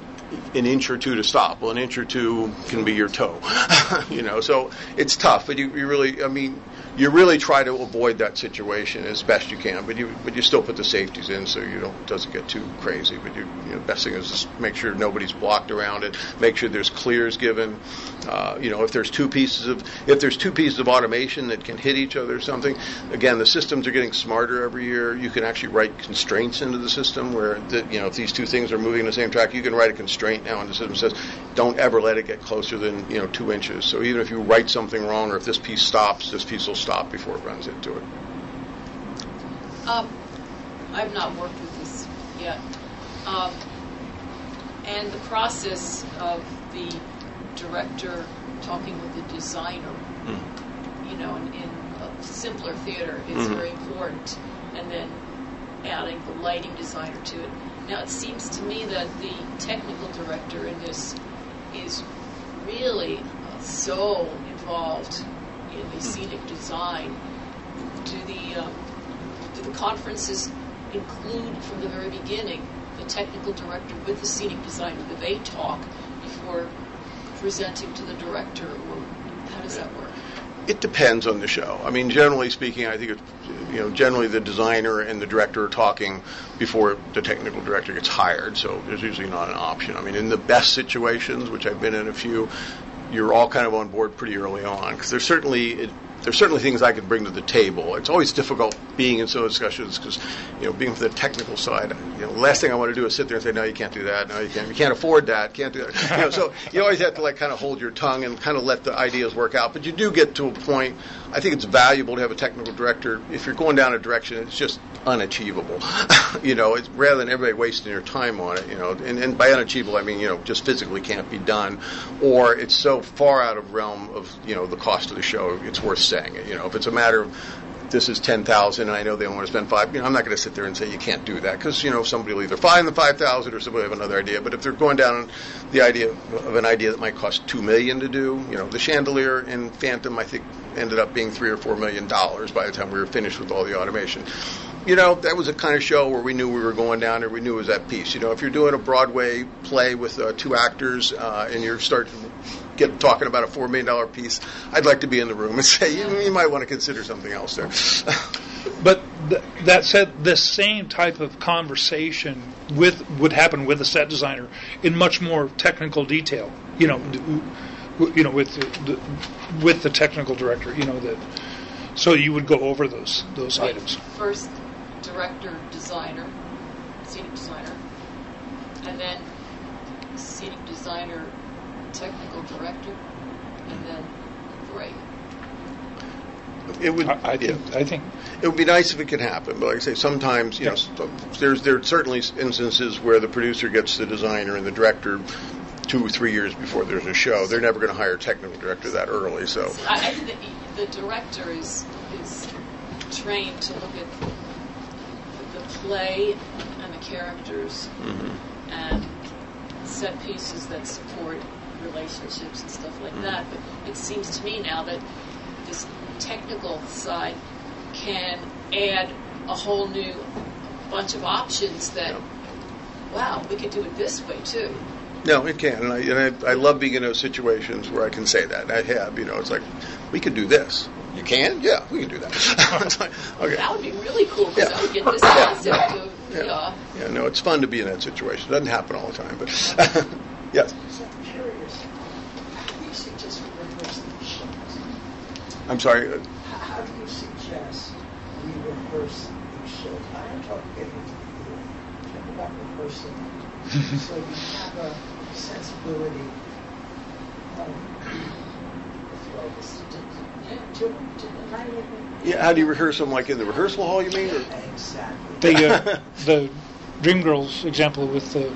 an inch or two to stop. Well, an inch or two can be your toe. *laughs* you know, so it's tough, but you, you really, I mean, you really try to avoid that situation as best you can, but you but you still put the safeties in so you don't doesn't get too crazy. But you, you know, best thing is just make sure nobody's blocked around it. Make sure there's clears given. Uh, you know, if there's two pieces of if there's two pieces of automation that can hit each other or something. Again, the systems are getting smarter every year. You can actually write constraints into the system where the, you know if these two things are moving in the same track, you can write a constraint now, and the system says don't ever let it get closer than you know two inches. So even if you write something wrong, or if this piece stops, this piece will stop before it runs into it. Um, I've not worked with this yet. Um, and the process of the director talking with the designer, you know, in, in a simpler theater is Mhm. very important. And then adding the lighting designer to it. Now, it seems to me that the technical director in this is really so involved in the scenic design. Do the um, do the conferences include from the very beginning the technical director with the scenic designer? Do they talk before presenting to the director, or how does that work? It depends on the show. I mean, generally speaking, I think it's, you know generally the designer and the director are talking before the technical director gets hired. So there's usually not an option. I mean, in the best situations, which I've been in a few, you're all kind of on board pretty early on because there's certainly it, there's certainly things I could bring to the table. It's always difficult being in some discussions because you know being from the technical side, you know, the last thing I want to do is sit there and say, no, you can't do that. No, you can't. You can't afford that. Can't do that. *laughs* You know, so you always have to like kind of hold your tongue and kind of let the ideas work out. But you do get to a point. I think it's valuable to have a technical director. If you're going down a direction, it's just unachievable. *laughs* you know, it's rather than everybody wasting your time on it. You know, and, and by unachievable, I mean you know just physically can't be done, or it's so far out of realm of you know the cost of the show. It's worth saying it. You know, if it's a matter of this is ten thousand, and I know they don't want to spend five. You know, I'm not going to sit there and say you can't do that because you know somebody will either find the five thousand or somebody will have another idea. But if they're going down the idea of an idea that might cost two million to do, you know, the chandelier in Phantom, I think ended up being three or four million dollars by the time we were finished with all the automation. You know, that was a kind of show where we knew we were going down there. We knew it was that piece. You know, if you're doing a Broadway play with uh, two actors uh, and you're starting to get talking about a four million dollar piece, I'd like to be in the room and *laughs* say you, you might want to consider something else there. *laughs* But th- that said, this same type of conversation with would happen with a set designer in much more technical detail. You know, d- w- you know, with the, the, with the technical director. You know that. So you would go over those those items. First, director, designer, scenic designer, and then scenic designer, technical director, and then three. It would. I, I yeah. think I think It would be nice if it could happen, but like I say, sometimes you Yes. know, there's there are certainly instances where the producer gets the designer and the director two or three years before there's a show. They're never going to hire a technical director that early, so I, I think that the director is is trained to look at the play and the characters mm-hmm. and set pieces that support relationships and stuff like mm-hmm. that. But it seems to me now that this technical side can add a whole new bunch of options that, wow, we could do it this way too. no, it can. And I and I, I love being in those situations where I can say that. I have, you know, it's like we could do this. You can, yeah, we can do that. *laughs* Like, okay. That would be really cool because Yeah. I would get this concept of, Yeah. yeah. Yeah, no, it's fun to be in that situation. It doesn't happen all the time, but *laughs* yes. So I'm curious, how do you suggest we rehearse these shows? I'm sorry. uh, How, how do you suggest we rehearse these shows? I am talking the theater. Talk about rehearsing. so you have a sensibility to Yeah, how do you rehearse them? Like in the rehearsal hall, you mean? Or? exactly. the uh, *laughs* the Dreamgirls example with the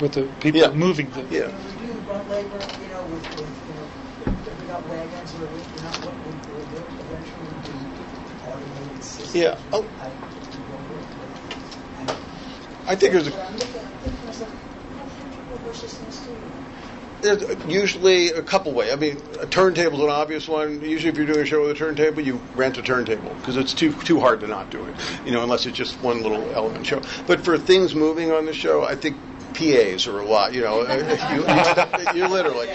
with the people Yeah. moving the. Yeah. When do labor, you know, with, with, you know, if wagons or we, you know, what we we'll eventually do automated systems. Yeah. Oh. I- to go with it. And- I think there's a But I'm looking, I'm thinking to myself, how can people push this in the studio? There's usually a couple ways. I mean, a turntable's an obvious one. Usually, if you're doing a show with a turntable, you rent a turntable because it's too too hard to not do it. You know, unless it's just one little element show. But for things moving on the show, I think PAs are a lot. You know, *laughs* you, you literally.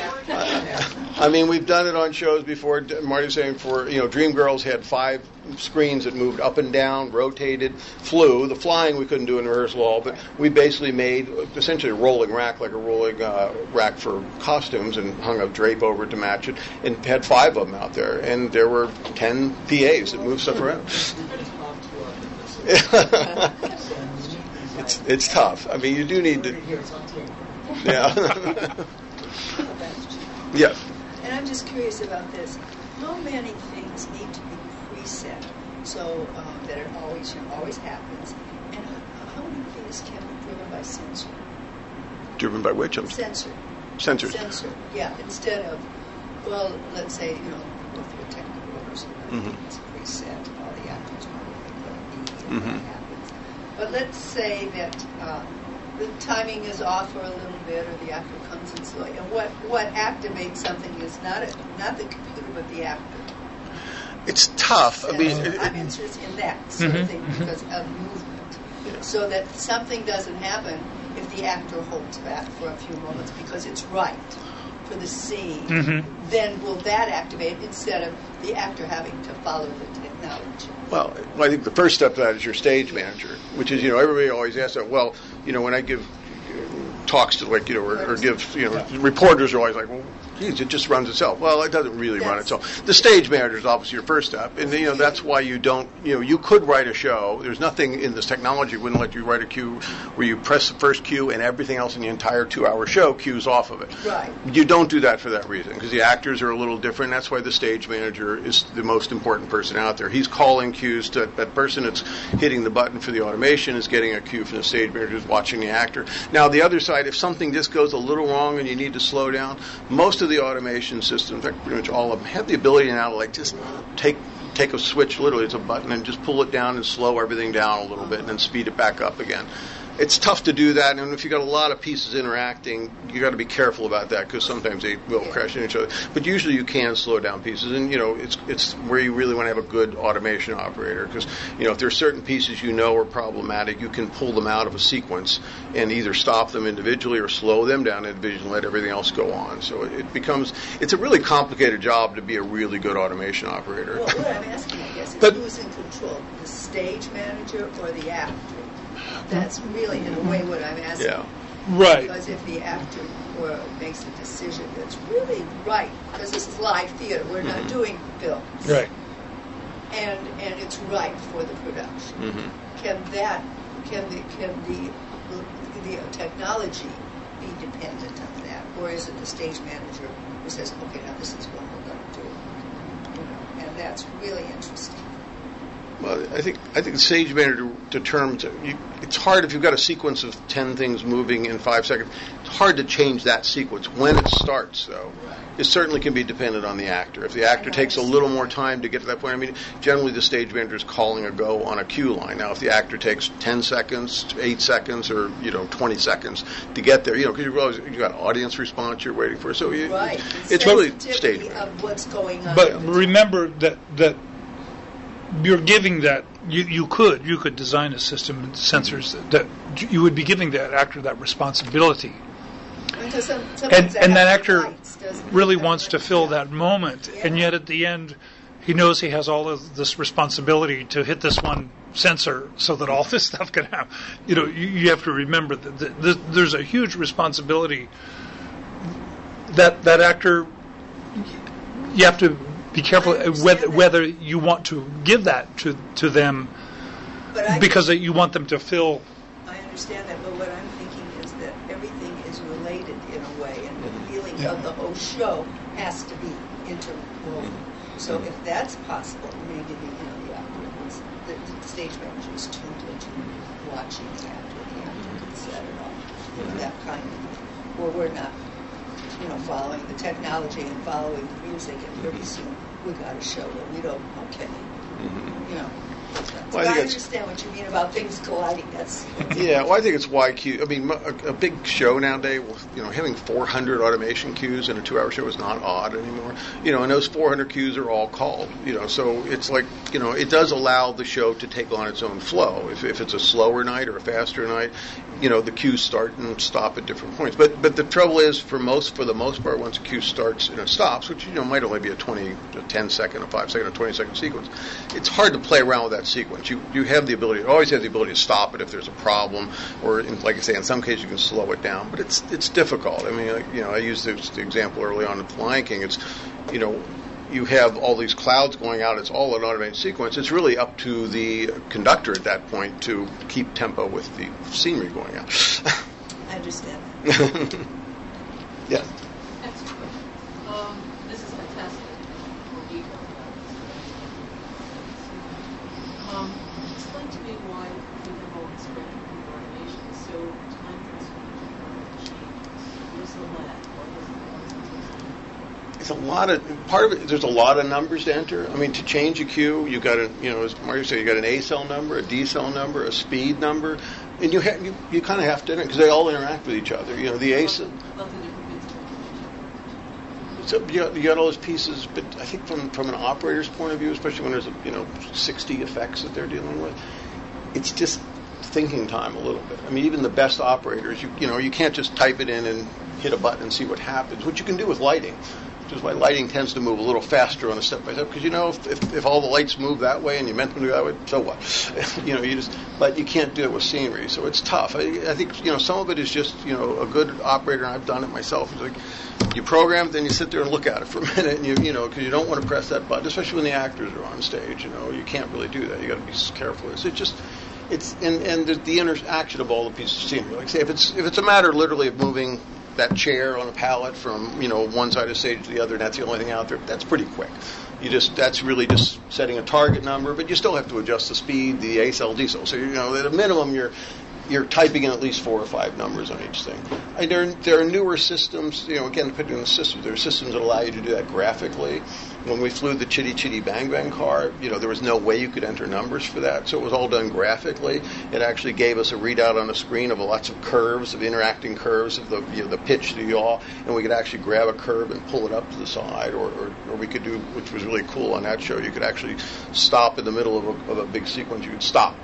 I mean, we've done it on shows before. Marty's saying for you know, Dreamgirls had five screens that moved up and down, rotated, flew. The flying we couldn't do in rehearsal hall, but we basically made essentially a rolling rack, like a rolling uh, rack for costumes, and hung a drape over it to match it, and had five of them out there. And there were ten PAs that moved stuff around. *laughs* *laughs* it's it's tough. I mean, you do need to. Here, it's on tape. Yeah. *laughs* *laughs* yes. And I'm just curious about this. How many things need to be preset so um, that it always, you know, always happens? And how, how many things can be driven by sensor? Driven by which? I'm Sensor. Sensors. Sensor. Yeah. Instead of, well, let's say you know, go through a technical rehearsal, Mhm. it's preset. All the actors know what they're going to be, and Mhm. what happens. But let's say that. Uh, the timing is off for a little bit, or the actor comes in slow. And what, what activates something is not a, not the computer, but the actor. It's tough. I mean, So it- I'm interested in that sort of Mhm, thing mhm. because of movement, Yeah. so that something doesn't happen if the actor holds back for a few moments because it's right for the scene. Mhm. Then will that activate instead of the actor having to follow the technology? Well, I think the first step to that is your stage manager, which is, you know, everybody always asks that. Well, you know, when I give talks to, like, you know, or, or give, you know, reporters are always like, well, geez, it just runs itself. Well, it doesn't really run itself. The stage manager is obviously your first step, and you know that's why you don't, you know, you could write a show. There's nothing in this technology that wouldn't let you write a cue where you press the first cue and everything else in the entire two-hour show cues off of it. Right. You don't do that for that reason because the actors are a little different. That's why the stage manager is the most important person out there. He's calling cues to that person that's hitting the button for the automation is getting a cue from the stage manager who's watching the actor. Now, the other side, if something just goes a little wrong and you need to slow down, most of the automation systems, in fact, pretty much all of them, have the ability now to like just take take a switch, literally it's a button, and just pull it down and slow everything down a little bit, and then speed it back up again. It's tough to do that, and if you've got a lot of pieces interacting, you've got to be careful about that because sometimes they will crash into each other. But usually you can slow down pieces, and you know it's it's where you really want to have a good automation operator because you know if there are certain pieces you know are problematic, you can pull them out of a sequence and either stop them individually or slow them down individually and let everything else go on. So it becomes it's a really complicated job to be a really good automation operator. Well, what I'm asking, I guess, is But- who's in control, the stage manager or the actor? That's really, in a way, what I'm asking. Yeah. Right. Because if the actor or makes a decision that's really right, because this is live theater, we're Mm-hmm. not doing films, Right. and and it's right for the production. hmm Can that, can the can the the technology be dependent on that, or is it the stage manager who says, okay, now this is what we're going to do, you know? And that's really interesting. Well, I think I think the stage manager determines. You, it's hard if you've got a sequence of ten things moving in five seconds. It's hard to change that sequence when it starts, though. It certainly can be dependent on the actor. If the actor takes a little more time to get to that point, I mean, generally the stage manager is calling a go on a cue line. Now, if the actor takes ten seconds, eight seconds, or you know twenty seconds to get there, you know, because you realize you got audience response you're waiting for. So you, Right. it's really sensitivity stage manager. of what's going on. But remember that that you're giving that you, you could you could design a system and sensors that, that you would be giving that actor that responsibility. Time. Some, and and that actor lights, really wants to fill that moment. And yet at the end he knows he has all of this responsibility to hit this one sensor so that all *laughs* this stuff can happen. You know you, you have to remember that the, there's a huge responsibility that that actor you have to be careful whether whether you want to give that to to them But I, because you want them to fill I understand that, but what I'm thinking is that everything is related in a way, and the feeling of the whole show has to be interwoven. So if that's possible, maybe the, you know, the actor, the, the stage manager is tuned into watching the actor, the actor can set it off. with that kind of, where we're not, you know, following the technology and following the music, and pretty soon we got to show that we don't, okay, mm-hmm. you know. Well, I I, understand what you mean about things colliding. That's *laughs* Yeah, well, I think it's why Q. I mean, a, a big show nowadays, you know, having 400 automation cues in a two-hour show is not odd anymore. You know, and those 400 cues are all called. You know, so it's like, you know, it does allow the show to take on its own flow. If, if it's a slower night or a faster night, you know, the cues start and stop at different points. But but the trouble is, for most for the most part, once a cue starts and it stops, which you know might only be a 20, a 10 second, a 5 second, a 20 second sequence, it's hard to play around with that sequence. You you have the ability, always have the ability to stop it if there's a problem, or in, like I say, in some cases you can slow it down. But it's it's difficult. I mean, like, you know, I used this the example early on at the Lion King. It's you know you have all these clouds going out. It's all an automated sequence. It's really up to the conductor at that point to keep tempo with the scenery going out. I understand. *laughs* yeah. Excellent. Um, this is fantastic. More detail about this. Um, explain to me why we have all this great computer automation is so time consuming and changes. Where's the lag? What is it? It's a lot of part of it. There's a lot of numbers to enter. I mean, to change a cue, you got a you know, as Mario said, you got an accel number, a decel number, a speed number, and you ha- you, you kind of have to enter because they all interact with each other. You know, the accel. About the different bits of information. So you got, you got all those pieces, but I think from from an operator's point of view, especially when there's you know 60 effects that they're dealing with, it's just thinking time a little bit. I mean, even the best operators, you you know, you can't just type it in and hit a button and see what happens. What you can do with lighting, which is why lighting tends to move a little faster on a step by step. Because you know, if, if if all the lights move that way and you meant them to go that way, so what? *laughs* you know, you just. But you can't do it with scenery, so it's tough. I, I think you know some of it is just you know a good operator, and I've done it myself. Is like you program, then you sit there and look at it for a *laughs* minute, and you you know because you don't want to press that button, especially when the actors are on stage. You know, you can't really do that. You got to be careful. It's it just it's and and the, the interaction of all the pieces of scenery. Like say if it's if it's a matter literally of moving that chair on a pallet from you know one side of the stage to the other, and that's the only thing out there. That's pretty quick. You just that's really just setting a target number, but you still have to adjust the speed, the accel, D cell. So you know at a minimum you're you're typing in at least four or five numbers on each thing. There, there are newer systems, you know, again, depending on the system, there are systems that allow you to do that graphically. When we flew the Chitty Chitty Bang Bang car, you know, there was no way you could enter numbers for that, so it was all done graphically. It actually gave us a readout on the screen of lots of curves, of interacting curves, of the, you know, the pitch, the yaw, and we could actually grab a curve and pull it up to the side, or, or, or we could do, which was really cool on that show, you could actually stop in the middle of a, of a big sequence, you could stop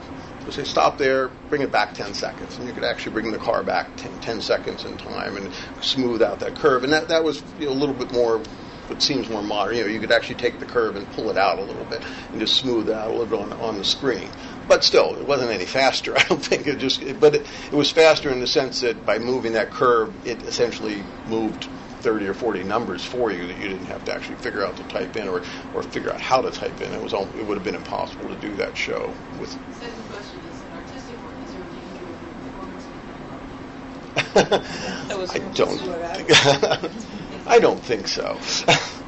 so say stop there, bring it back 10 seconds, and you could actually bring the car back 10, 10 seconds in time and smooth out that curve. And that, that was you know, a little bit more, what seems more modern. You know, you could actually take the curve and pull it out a little bit and just smooth it out a little bit on, on the screen. But still, it wasn't any faster. *laughs* I don't think it just, but it, it was faster in the sense that by moving that curve, it essentially moved 30 or 40 numbers for you that you didn't have to actually figure out to type in or, or figure out how to type in. It was all, it would have been impossible to do that show with Second question is an artistic one. Is there a danger of your performance becoming I don't think. *laughs* I don't think so. *laughs*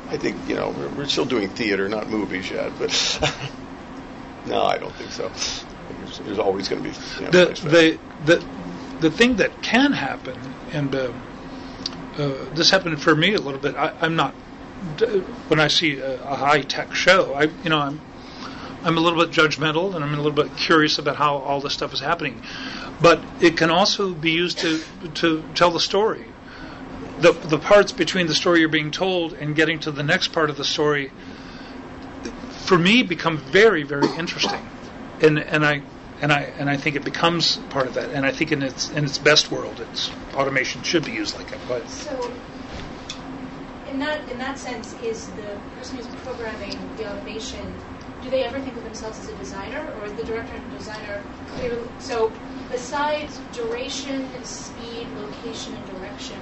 I think you know we're, we're still doing theater, not movies yet. But *laughs* no, I don't think so. There's, there's always going to be. You know, the, the the the thing that can happen, and uh, uh, this happened for me a little bit. I, I'm not when I see a, a high tech show. I you know I'm I'm a little bit judgmental and I'm a little bit curious about how all this stuff is happening. But it can also be used to to tell the story. The the parts between the story you're being told and getting to the next part of the story for me become very very interesting. And and I and I and I think it becomes part of that. And I think in its in its best world, it's automation should be used like that. But So, in that in that sense, is the person who's programming the automation, do they ever think of themselves as a designer, or is the director and designer? So, besides duration, speed, location, and direction,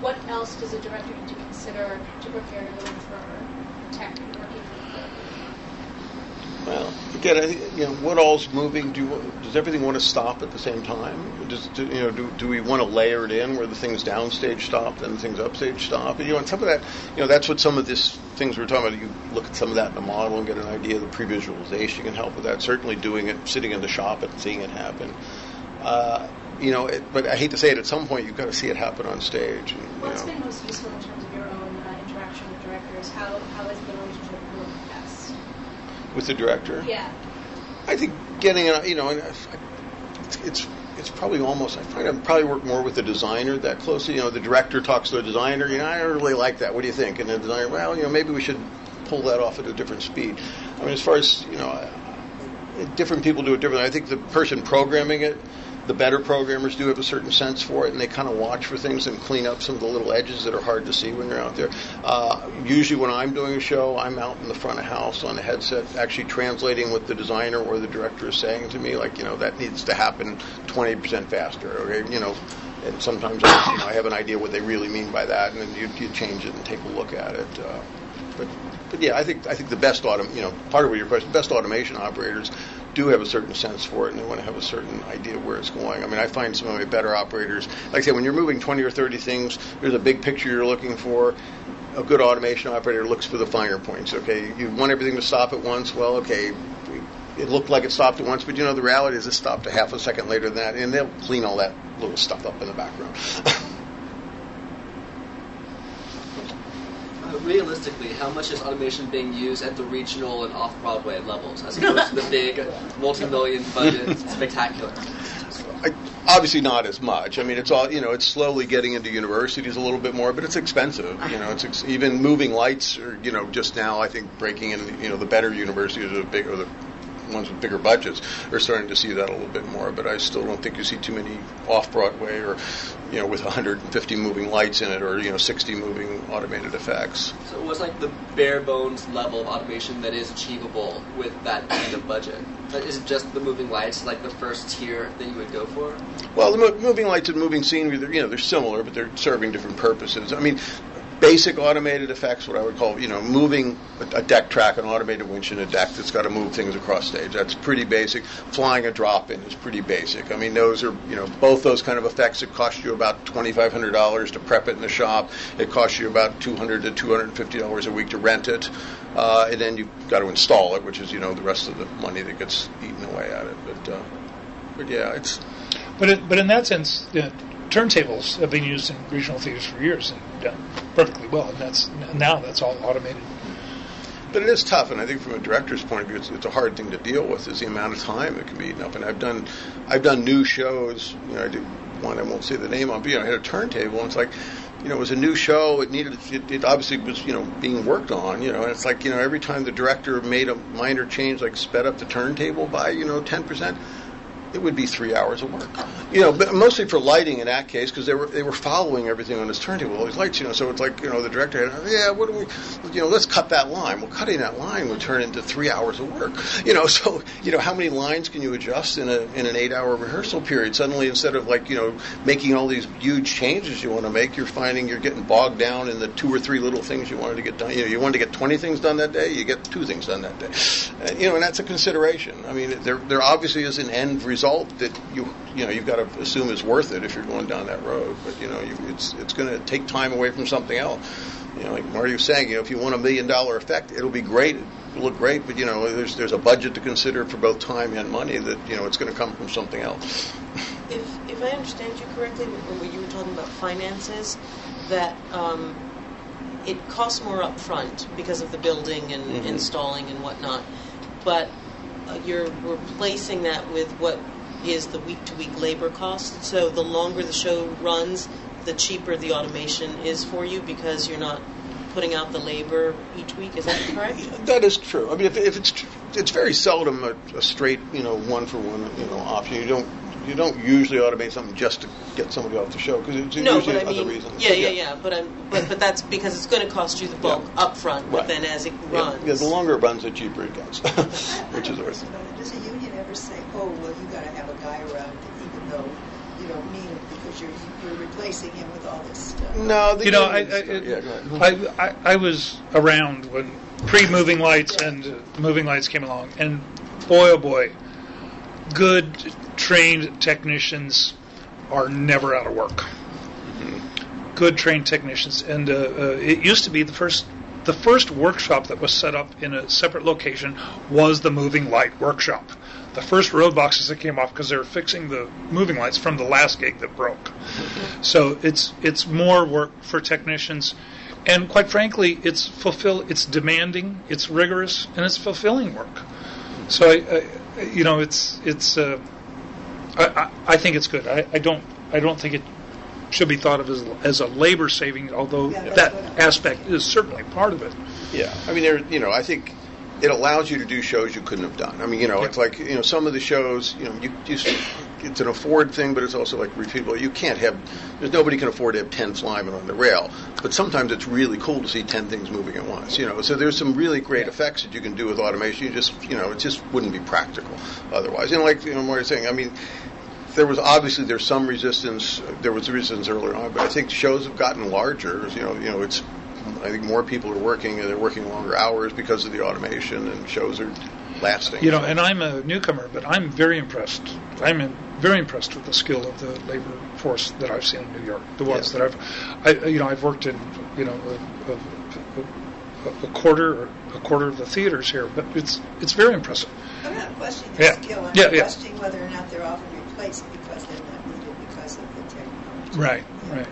what else does a director need to consider to prepare to go for tech or capability? Well, again, I think, you know, what all's moving? Do does everything want to stop at the same time? Does, do, you know, do, do we want to layer it in where the things downstage stop, then the things upstage stop? And, you know, and some of that, you know, that's what some of this things we're talking about. You look at some of that in the model and get an idea of the pre-visualization can help with that. Certainly, doing it, sitting in the shop and seeing it happen. Uh, you know, it, but I hate to say it. At some point, you've got to see it happen on stage. And, you What's know. been most useful in terms of your own uh, interaction with directors? How, how has the relationship worked best? with the director. Yeah. I think getting it, you know, it's, it's it's probably almost. I find I probably work more with the designer that closely. You know, the director talks to the designer. You know, I don't really like that. What do you think? And the designer, well, you know, maybe we should pull that off at a different speed. I mean, as far as you know, different people do it differently. I think the person programming it. The better programmers do have a certain sense for it, and they kind of watch for things and clean up some of the little edges that are hard to see when you're out there. Uh, usually, when I'm doing a show, I'm out in the front of house on a headset, actually translating what the designer or the director is saying to me. Like, you know, that needs to happen 20% faster. or you know, and sometimes I, you know, I have an idea what they really mean by that, and then you, you change it and take a look at it. Uh, but, but yeah, I think I think the best autom- you know, part of what your question, best automation operators do have a certain sense for it, and they want to have a certain idea where it's going. I mean, I find some of my better operators, like I said, when you're moving 20 or 30 things, there's a big picture you're looking for. A good automation operator looks for the finer points. Okay, you want everything to stop at once. Well, okay, it looked like it stopped at once, but you know the reality is it stopped a half a second later than that, and they'll clean all that little stuff up in the background. *laughs* realistically, how much is automation being used at the regional and off-Broadway levels, as *laughs* opposed to the big, multi-million budget *laughs* spectacular? I, obviously not as much. I mean, it's all you know. It's slowly getting into universities a little bit more, but it's expensive. You know, it's ex- even moving lights, or you know, just now I think breaking in. You know, the better universities are the big or the ones with bigger budgets are starting to see that a little bit more. But I still don't think you see too many off Broadway or you know with *laughs* 150 moving lights in it or you know 60 moving automated effects. So what's like the bare bones level of automation that is achievable with that kind of budget? Is it just the moving lights, like the first tier that you would go for? Well, the mo- moving lights and moving scenery, they're, you know, they're similar, but they're serving different purposes. I mean, basic automated effects, what I would call, you know, moving a, deck track, an automated winch in a deck that's got to move things across stage. That's pretty basic. Flying a drop in is pretty basic. I mean, those are, you know, both those kind of effects. It cost you about twenty five hundred dollars to prep it in the shop. It costs you about two hundred to two hundred and fifty dollars a week to rent it, uh, and then you've got to install it, which is, you know, the rest of the money that gets eaten away at it. But, uh, but yeah, it's. But it, but in that sense, you know, turntables have been used in regional theaters for years and done perfectly well, and that's now that's all automated. But it is tough, and I think from a director's point of view, it's, it's a hard thing to deal with. Is the amount of time that can be eaten up. And I've done, I've done new shows. You know, I did one I won't say the name of. You know, I had a turntable, and it's like, you know, it was a new show. It needed, it, it obviously was, you know, being worked on. You know, and it's like, you know, every time the director made a minor change, like sped up the turntable by, you know, ten percent. It would be three hours of work, you know, but mostly for lighting in that case because they were they were following everything on his turntable, all these lights, you know. So it's like you know the director had, yeah, what do we, you know, let's cut that line. Well, cutting that line would turn into three hours of work, you know. *laughs* So you know, how many lines can you adjust in a in an eight hour rehearsal period? Suddenly, instead of like you know making all these huge changes you want to make, you're finding you're getting bogged down in the two or three little things you wanted to get done. You know, you wanted to get twenty things done that day, you get two things done that day, uh, you know, and that's a consideration. I mean, there there obviously is an end result that you you know you've got to assume is worth it if you're going down that road. But you know, you, it's it's going to take time away from something else. You know, like Marty was saying, you know, if you want a million dollar effect, it'll be great, it'll look great, but you know, there's there's a budget to consider for both time and money that you know it's going to come from something else. If, if I understand you correctly, when you were talking about finances, that um, it costs more up front because of the building and Mhm. installing and whatnot, but Uh, you're replacing that with what is the week-to-week labor cost. So the longer the show runs, the cheaper the automation is for you because you're not putting out the labor each week. Is that correct? *laughs* That is true. I mean, if, if it's it's very seldom a, a straight you know one for one you know option. You don't you don't usually automate something just to get somebody off the show because it's No, usually but I other mean, reasons. yeah, yeah, yeah. But I'm, but, but that's because it's going to cost you the bulk up front, but Right. then as it Yeah, runs, yeah, the longer it runs, the cheaper it gets, *laughs* which is I worth. question about it. Does a union ever say, "Oh, well, you got to have a guy around, even though you don't need him because you're you're replacing him with all this stuff"? No, the You know, I, I, yeah. I, I, I was around when pre-moving lights and uh, moving lights came along, and boy, oh boy, good trained technicians are never out of work. Good trained technicians, and uh, uh, it used to be the first. The first workshop that was set up in a separate location was the moving light workshop. the first road boxes that came off because they were fixing the moving lights from the last gig that broke. So it's it's more work for technicians, and quite frankly, it's fulfill it's demanding, it's rigorous, and it's fulfilling work. So I, I you know it's it's uh, I, I, I think it's good. I, I don't I don't think it should be thought of as, as a labor saving, although Yeah, that aspect is certainly part of it. Yeah, I mean, there. You know, I think it allows you to do shows you couldn't have done. I mean, you know, it's like you know some of the shows. You know, you just it's an afford thing, but it's also like repeatable. You can't have. There's nobody can afford to have ten flymen on the rail, but sometimes it's really cool to see ten things moving at once. You know, so there's some really great effects that you can do with automation. You just you know, it just wouldn't be practical otherwise. And like you know, Marty's saying, I mean. There was obviously there's some resistance. There was resistance earlier on, but I think shows have gotten larger. You know, you know, it's I think more people are working and they're working longer hours because of the automation, and shows are lasting. You know, and I'm a newcomer, but I'm very impressed. I'm in, very impressed with the skill of the labor force that I've seen in New York. The ones Yeah. that I've, I, you know, I've worked in, you know, a, a, a, a quarter or a quarter of the theaters here, but it's it's very impressive. I'm not questioning Yeah. their skill, I'm Yeah, yeah. questioning whether or not they're often replaced because they're not needed because of the technology. Right, right,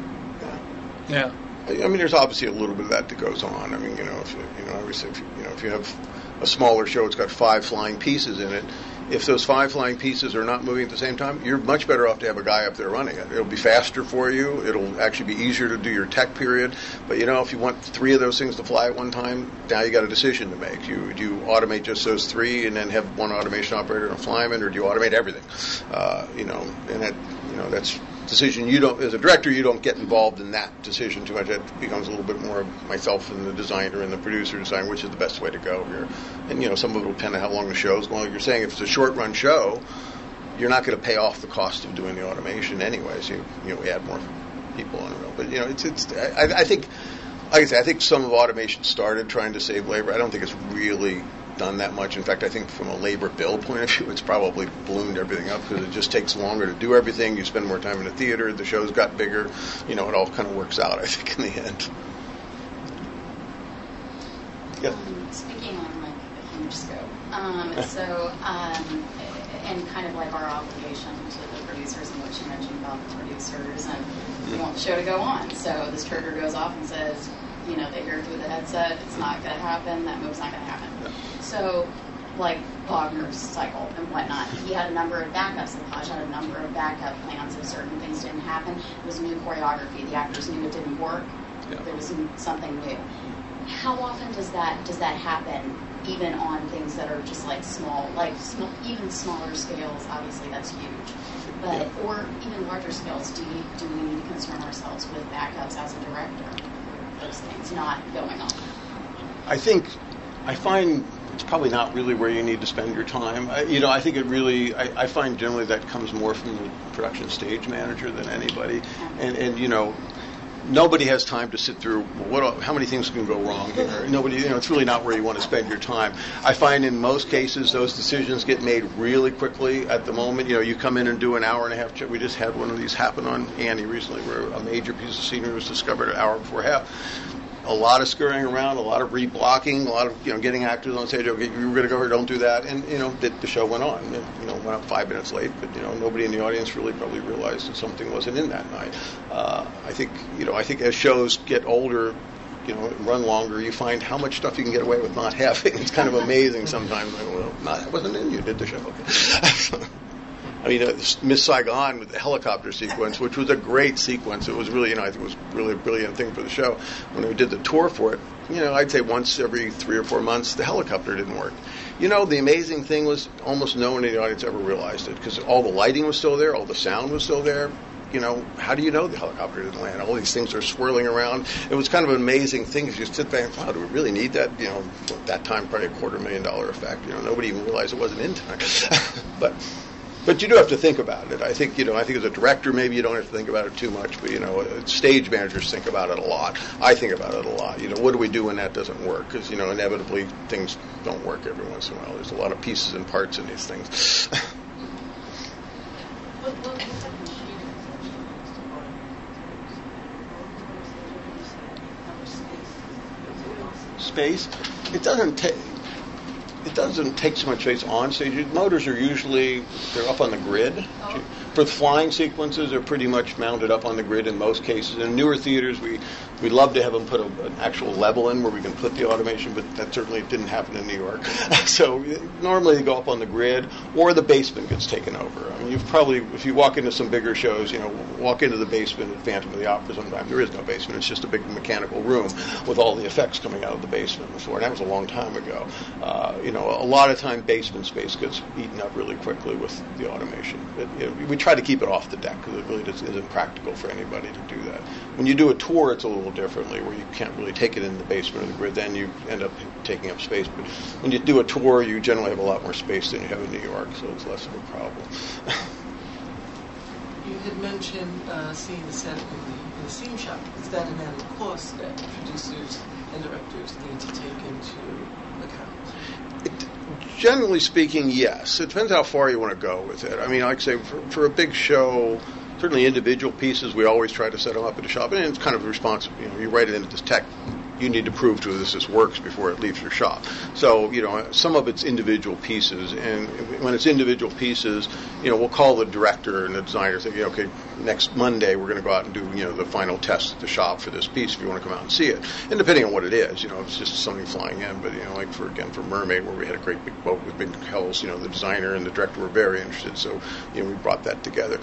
yeah. I mean, there's obviously a little bit of that that goes on. I mean, you know, if you you know, obviously, if you, you know, if you have a smaller show, it's got five flying pieces in it. If those five flying pieces are not moving at the same time, you're much better off to have a guy up there running it. It'll be faster for you. It'll actually be easier to do your tech period. But you know, if you want three of those things to fly at one time, now you got a decision to make. You do you automate just those three and then have one automation operator and a flyman, or do you automate everything? Uh, you know, and that you know that's decision you don't as a director you don't get involved in that decision too much. It becomes a little bit more of myself and the designer and the producer deciding which is the best way to go here. And you know some of it will depend on how long the show's going. Like you're saying if it's a short run show you're not going to pay off the cost of doing the automation anyway so you, you know we add more people on it but you know it's it's I, I think like I say I think some of automation started trying to save labor. I don't think it's really done that much. In fact, I think from a labor bill point of view, it's probably ballooned everything up because it just takes longer to do everything. You spend more time in the theater. The shows got bigger. You know, it all kind of works out. I think in the end. Yeah. Um, speaking on like a huge scope, um, so um, and kind of like our obligation to the producers and what you mentioned about the producers and we want the show to go on. So this trigger goes off and says, you know, they hear through the headset, it's not going to happen, that move's not going to happen. So, like Wagner's cycle and whatnot, he had a number of backups. The Hodge had a number of backup plans if certain things didn't happen. It was new choreography. The actors knew it didn't work. Yeah. There was something new. How often does that does that happen? Even on things that are just like small, like small, even smaller scales. Obviously, that's huge. But or even larger scales. Do we do we need to concern ourselves with backups as a director? Those things not going on. I think I find it's probably not really where you need to spend your time. I, you know, I think it really. I, I find generally that comes more from the production stage manager than anybody, and and you know. Nobody has time to sit through what, how many things can go wrong here. Mm-hmm. Nobody, you know, it's really not where you want to spend your time. I find in most cases those decisions get made really quickly at the moment. You know, you come in and do an hour and a half. We just had one of these happen on Annie recently, where a major piece of scenery was discovered an hour before half a lot of scurrying around, a lot of reblocking, a lot of you know getting actors on stage. Okay, you're going to go here, don't do that, and you know the, the show went on. It, you know, went up five minutes late, but you know nobody in the audience really probably realized that something wasn't in that night. Uh, I think you know I think as shows get older. You know, run longer. You find how much stuff you can get away with not *laughs* having. It's kind of amazing sometimes. Like, well, not, it wasn't in. You did the show. Okay. *laughs* I mean, uh, Miss Saigon with the helicopter sequence, which was a great sequence. It was really, you know, I think it was really a brilliant thing for the show. When we did the tour for it, you know, I'd say once every three or four months, the helicopter didn't work. You know, the amazing thing was almost no one in the audience ever realized it because all the lighting was still there, all the sound was still there. You know, how do you know the helicopter didn't land? All these things are swirling around. It was kind of an amazing thing because you sit back and wow, do we really need that? You know, at that time, probably a quarter million dollar effect. You know, nobody even realized it wasn't in time. *laughs* but but you do have to think about it. I think you know. I think as a director, maybe you don't have to think about it too much. But you know, uh, stage managers think about it a lot. I think about it a lot. You know, what do we do when that doesn't work? Because you know, inevitably things don't work every once in a while. There's a lot of pieces and parts in these things. *laughs* Space. It doesn't take. It doesn't take so much space on stage. Motors are usually they're up on the grid. Oh. For flying sequences, they're pretty much mounted up on the grid in most cases. In newer theaters, we we'd love to have them put a, an actual level in where we can put the automation, but that certainly didn't happen in New York. *laughs* so normally they go up on the grid, or the basement gets taken over. I mean, you've probably if you walk into some bigger shows, you know, walk into the basement at Phantom of the Opera. Sometimes there is no basement; it's just a big mechanical room with all the effects coming out of the basement before. And that was a long time ago. Uh, you know, a lot of time basement space gets eaten up really quickly with the automation. It, we try to keep it off the deck because it really just isn't practical for anybody to do that. When you do a tour, it's a little differently where you can't really take it in the basement of the grid. Then you end up taking up space. But when you do a tour, you generally have a lot more space than you have in New York, so it's less of a problem. *laughs* You had mentioned uh, seeing the set in the, the scene shop. Is that an added cost that producers and directors need to take into account? It, generally speaking, yes. It depends how far you want to go with it. I mean, like I say, for, for a big show, certainly individual pieces, we always try to set them up at the shop, and it's kind of responsible. You know, you write it into this tech you need to prove to us this works before it leaves your shop. So, you know, some of it's individual pieces, and when it's individual pieces, you know, we'll call the director and the designer, say, okay, next Monday we're going to go out and do, you know, the final test at the shop for this piece if you want to come out and see it. And depending on what it is, you know, it's just something flying in, but, you know, like for, again, for Mermaid, where we had a great big boat with big hulls, you know, the designer and the director were very interested, so, you know, we brought that together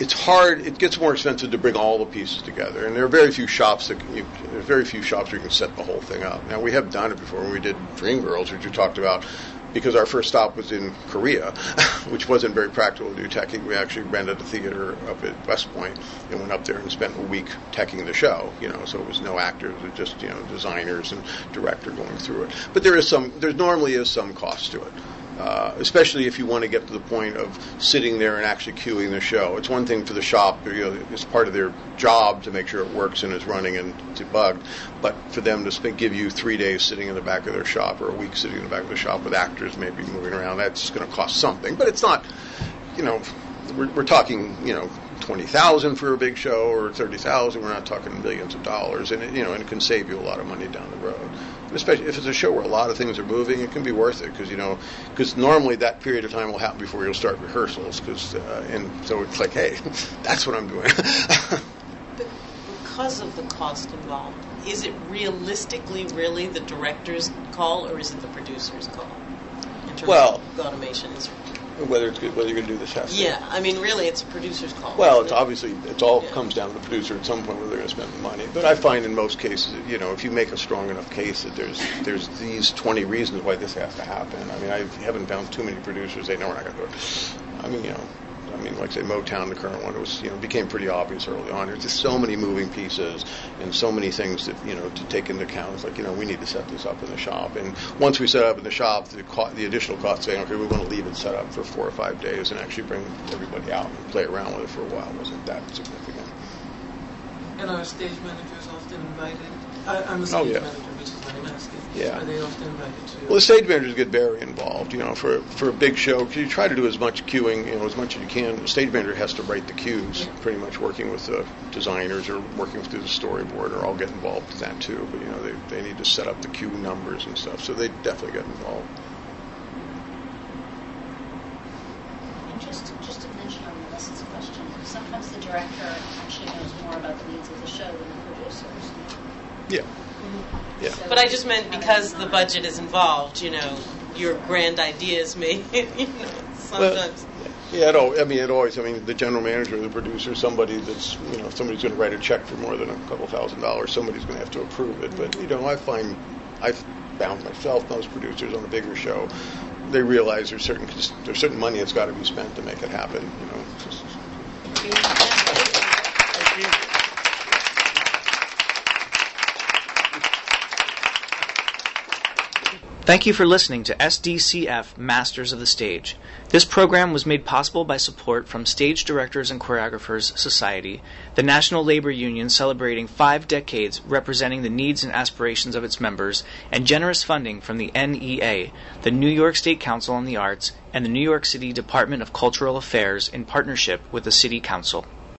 it's hard. It gets more expensive to bring all the pieces together, and there are very few shops that can, you, there's very few shops where you can set the whole thing up. Now we have done it before when we did Dreamgirls, which you talked about, because our first stop was in Korea, *laughs* which wasn't very practical to do teching. We actually rented a theater up at West Point and went up there and spent a week teching the show. You know, so it was no actors, it was just you know designers and director going through it. But there is some, there normally is some cost to it. Uh, especially if you want to get to the point of sitting there and actually cueing the show. It's one thing for the shop; you know, it's part of their job to make sure it works and is running and debugged. But for them to spend, give you three days sitting in the back of their shop or a week sitting in the back of the shop with actors maybe moving around, that's going to cost something. But it's not, you know, we're, we're talking, you know, twenty thousand for a big show or thirty thousand. We're not talking millions of dollars, and it, you know, and it can save you a lot of money down the road especially if it's a show where a lot of things are moving, it can be worth it because you know, because normally that period of time will happen before you'll start rehearsals. Because uh, and so it's like, hey, *laughs* that's what I'm doing. *laughs* because of the cost involved, is it realistically really the director's call or is it the producer's call? In terms well, of automation is whether it's good, whether you're going to do this testing. Yeah, I mean, really, it's a producer's call. Well, it's it? obviously it all yeah. comes down to the producer at some point whether they're going to spend the money. But I find in most cases, you know, if you make a strong enough case that there's there's these 20 reasons why this has to happen. I mean, I haven't found too many producers they know we're not going to do it. I mean, you know, I mean, like I say, Motown, the current one, it was you know became pretty obvious early on. There's just so many moving pieces and so many things that you know to take into account. It's like you know we need to set this up in the shop, and once we set up in the shop, the co- the additional cost saying okay we want to leave it set up for four or five days and actually bring everybody out and play around with it for a while wasn't that significant. And our stage managers often invited. I, I'm a oh, stage oh, yeah. manager, which is why I'm asking. Yeah. Are they often invited to? Well, the stage managers get very involved. You know, for for a big show, Cause you try to do as much cueing, you know, as much as you can. The stage manager has to write the cues, pretty much working with the designers or working through the storyboard, or all get involved with that too. But you know, they they need to set up the cue numbers and stuff, so they definitely get involved. And just just to mention on Melissa's question, sometimes the director actually knows more about the needs of the show than the producers. Yeah. Yeah. But I just meant because the budget is involved, you know, your grand ideas may, *laughs* you know, sometimes. Yeah, it al- I mean, it always. I mean, the general manager, the producer, somebody that's you know, somebody's going to write a check for more than a couple thousand dollars. Somebody's going to have to approve it. But you know, I find I've found myself most producers on a bigger show, they realize there's certain there's certain money that's got to be spent to make it happen. You know. Just, Thank you for listening to SDCF Masters of the Stage. This program was made possible by support from Stage Directors and Choreographers Society, the National Labor Union celebrating five decades representing the needs and aspirations of its members, and generous funding from the NEA, the New York State Council on the Arts, and the New York City Department of Cultural Affairs in partnership with the City Council.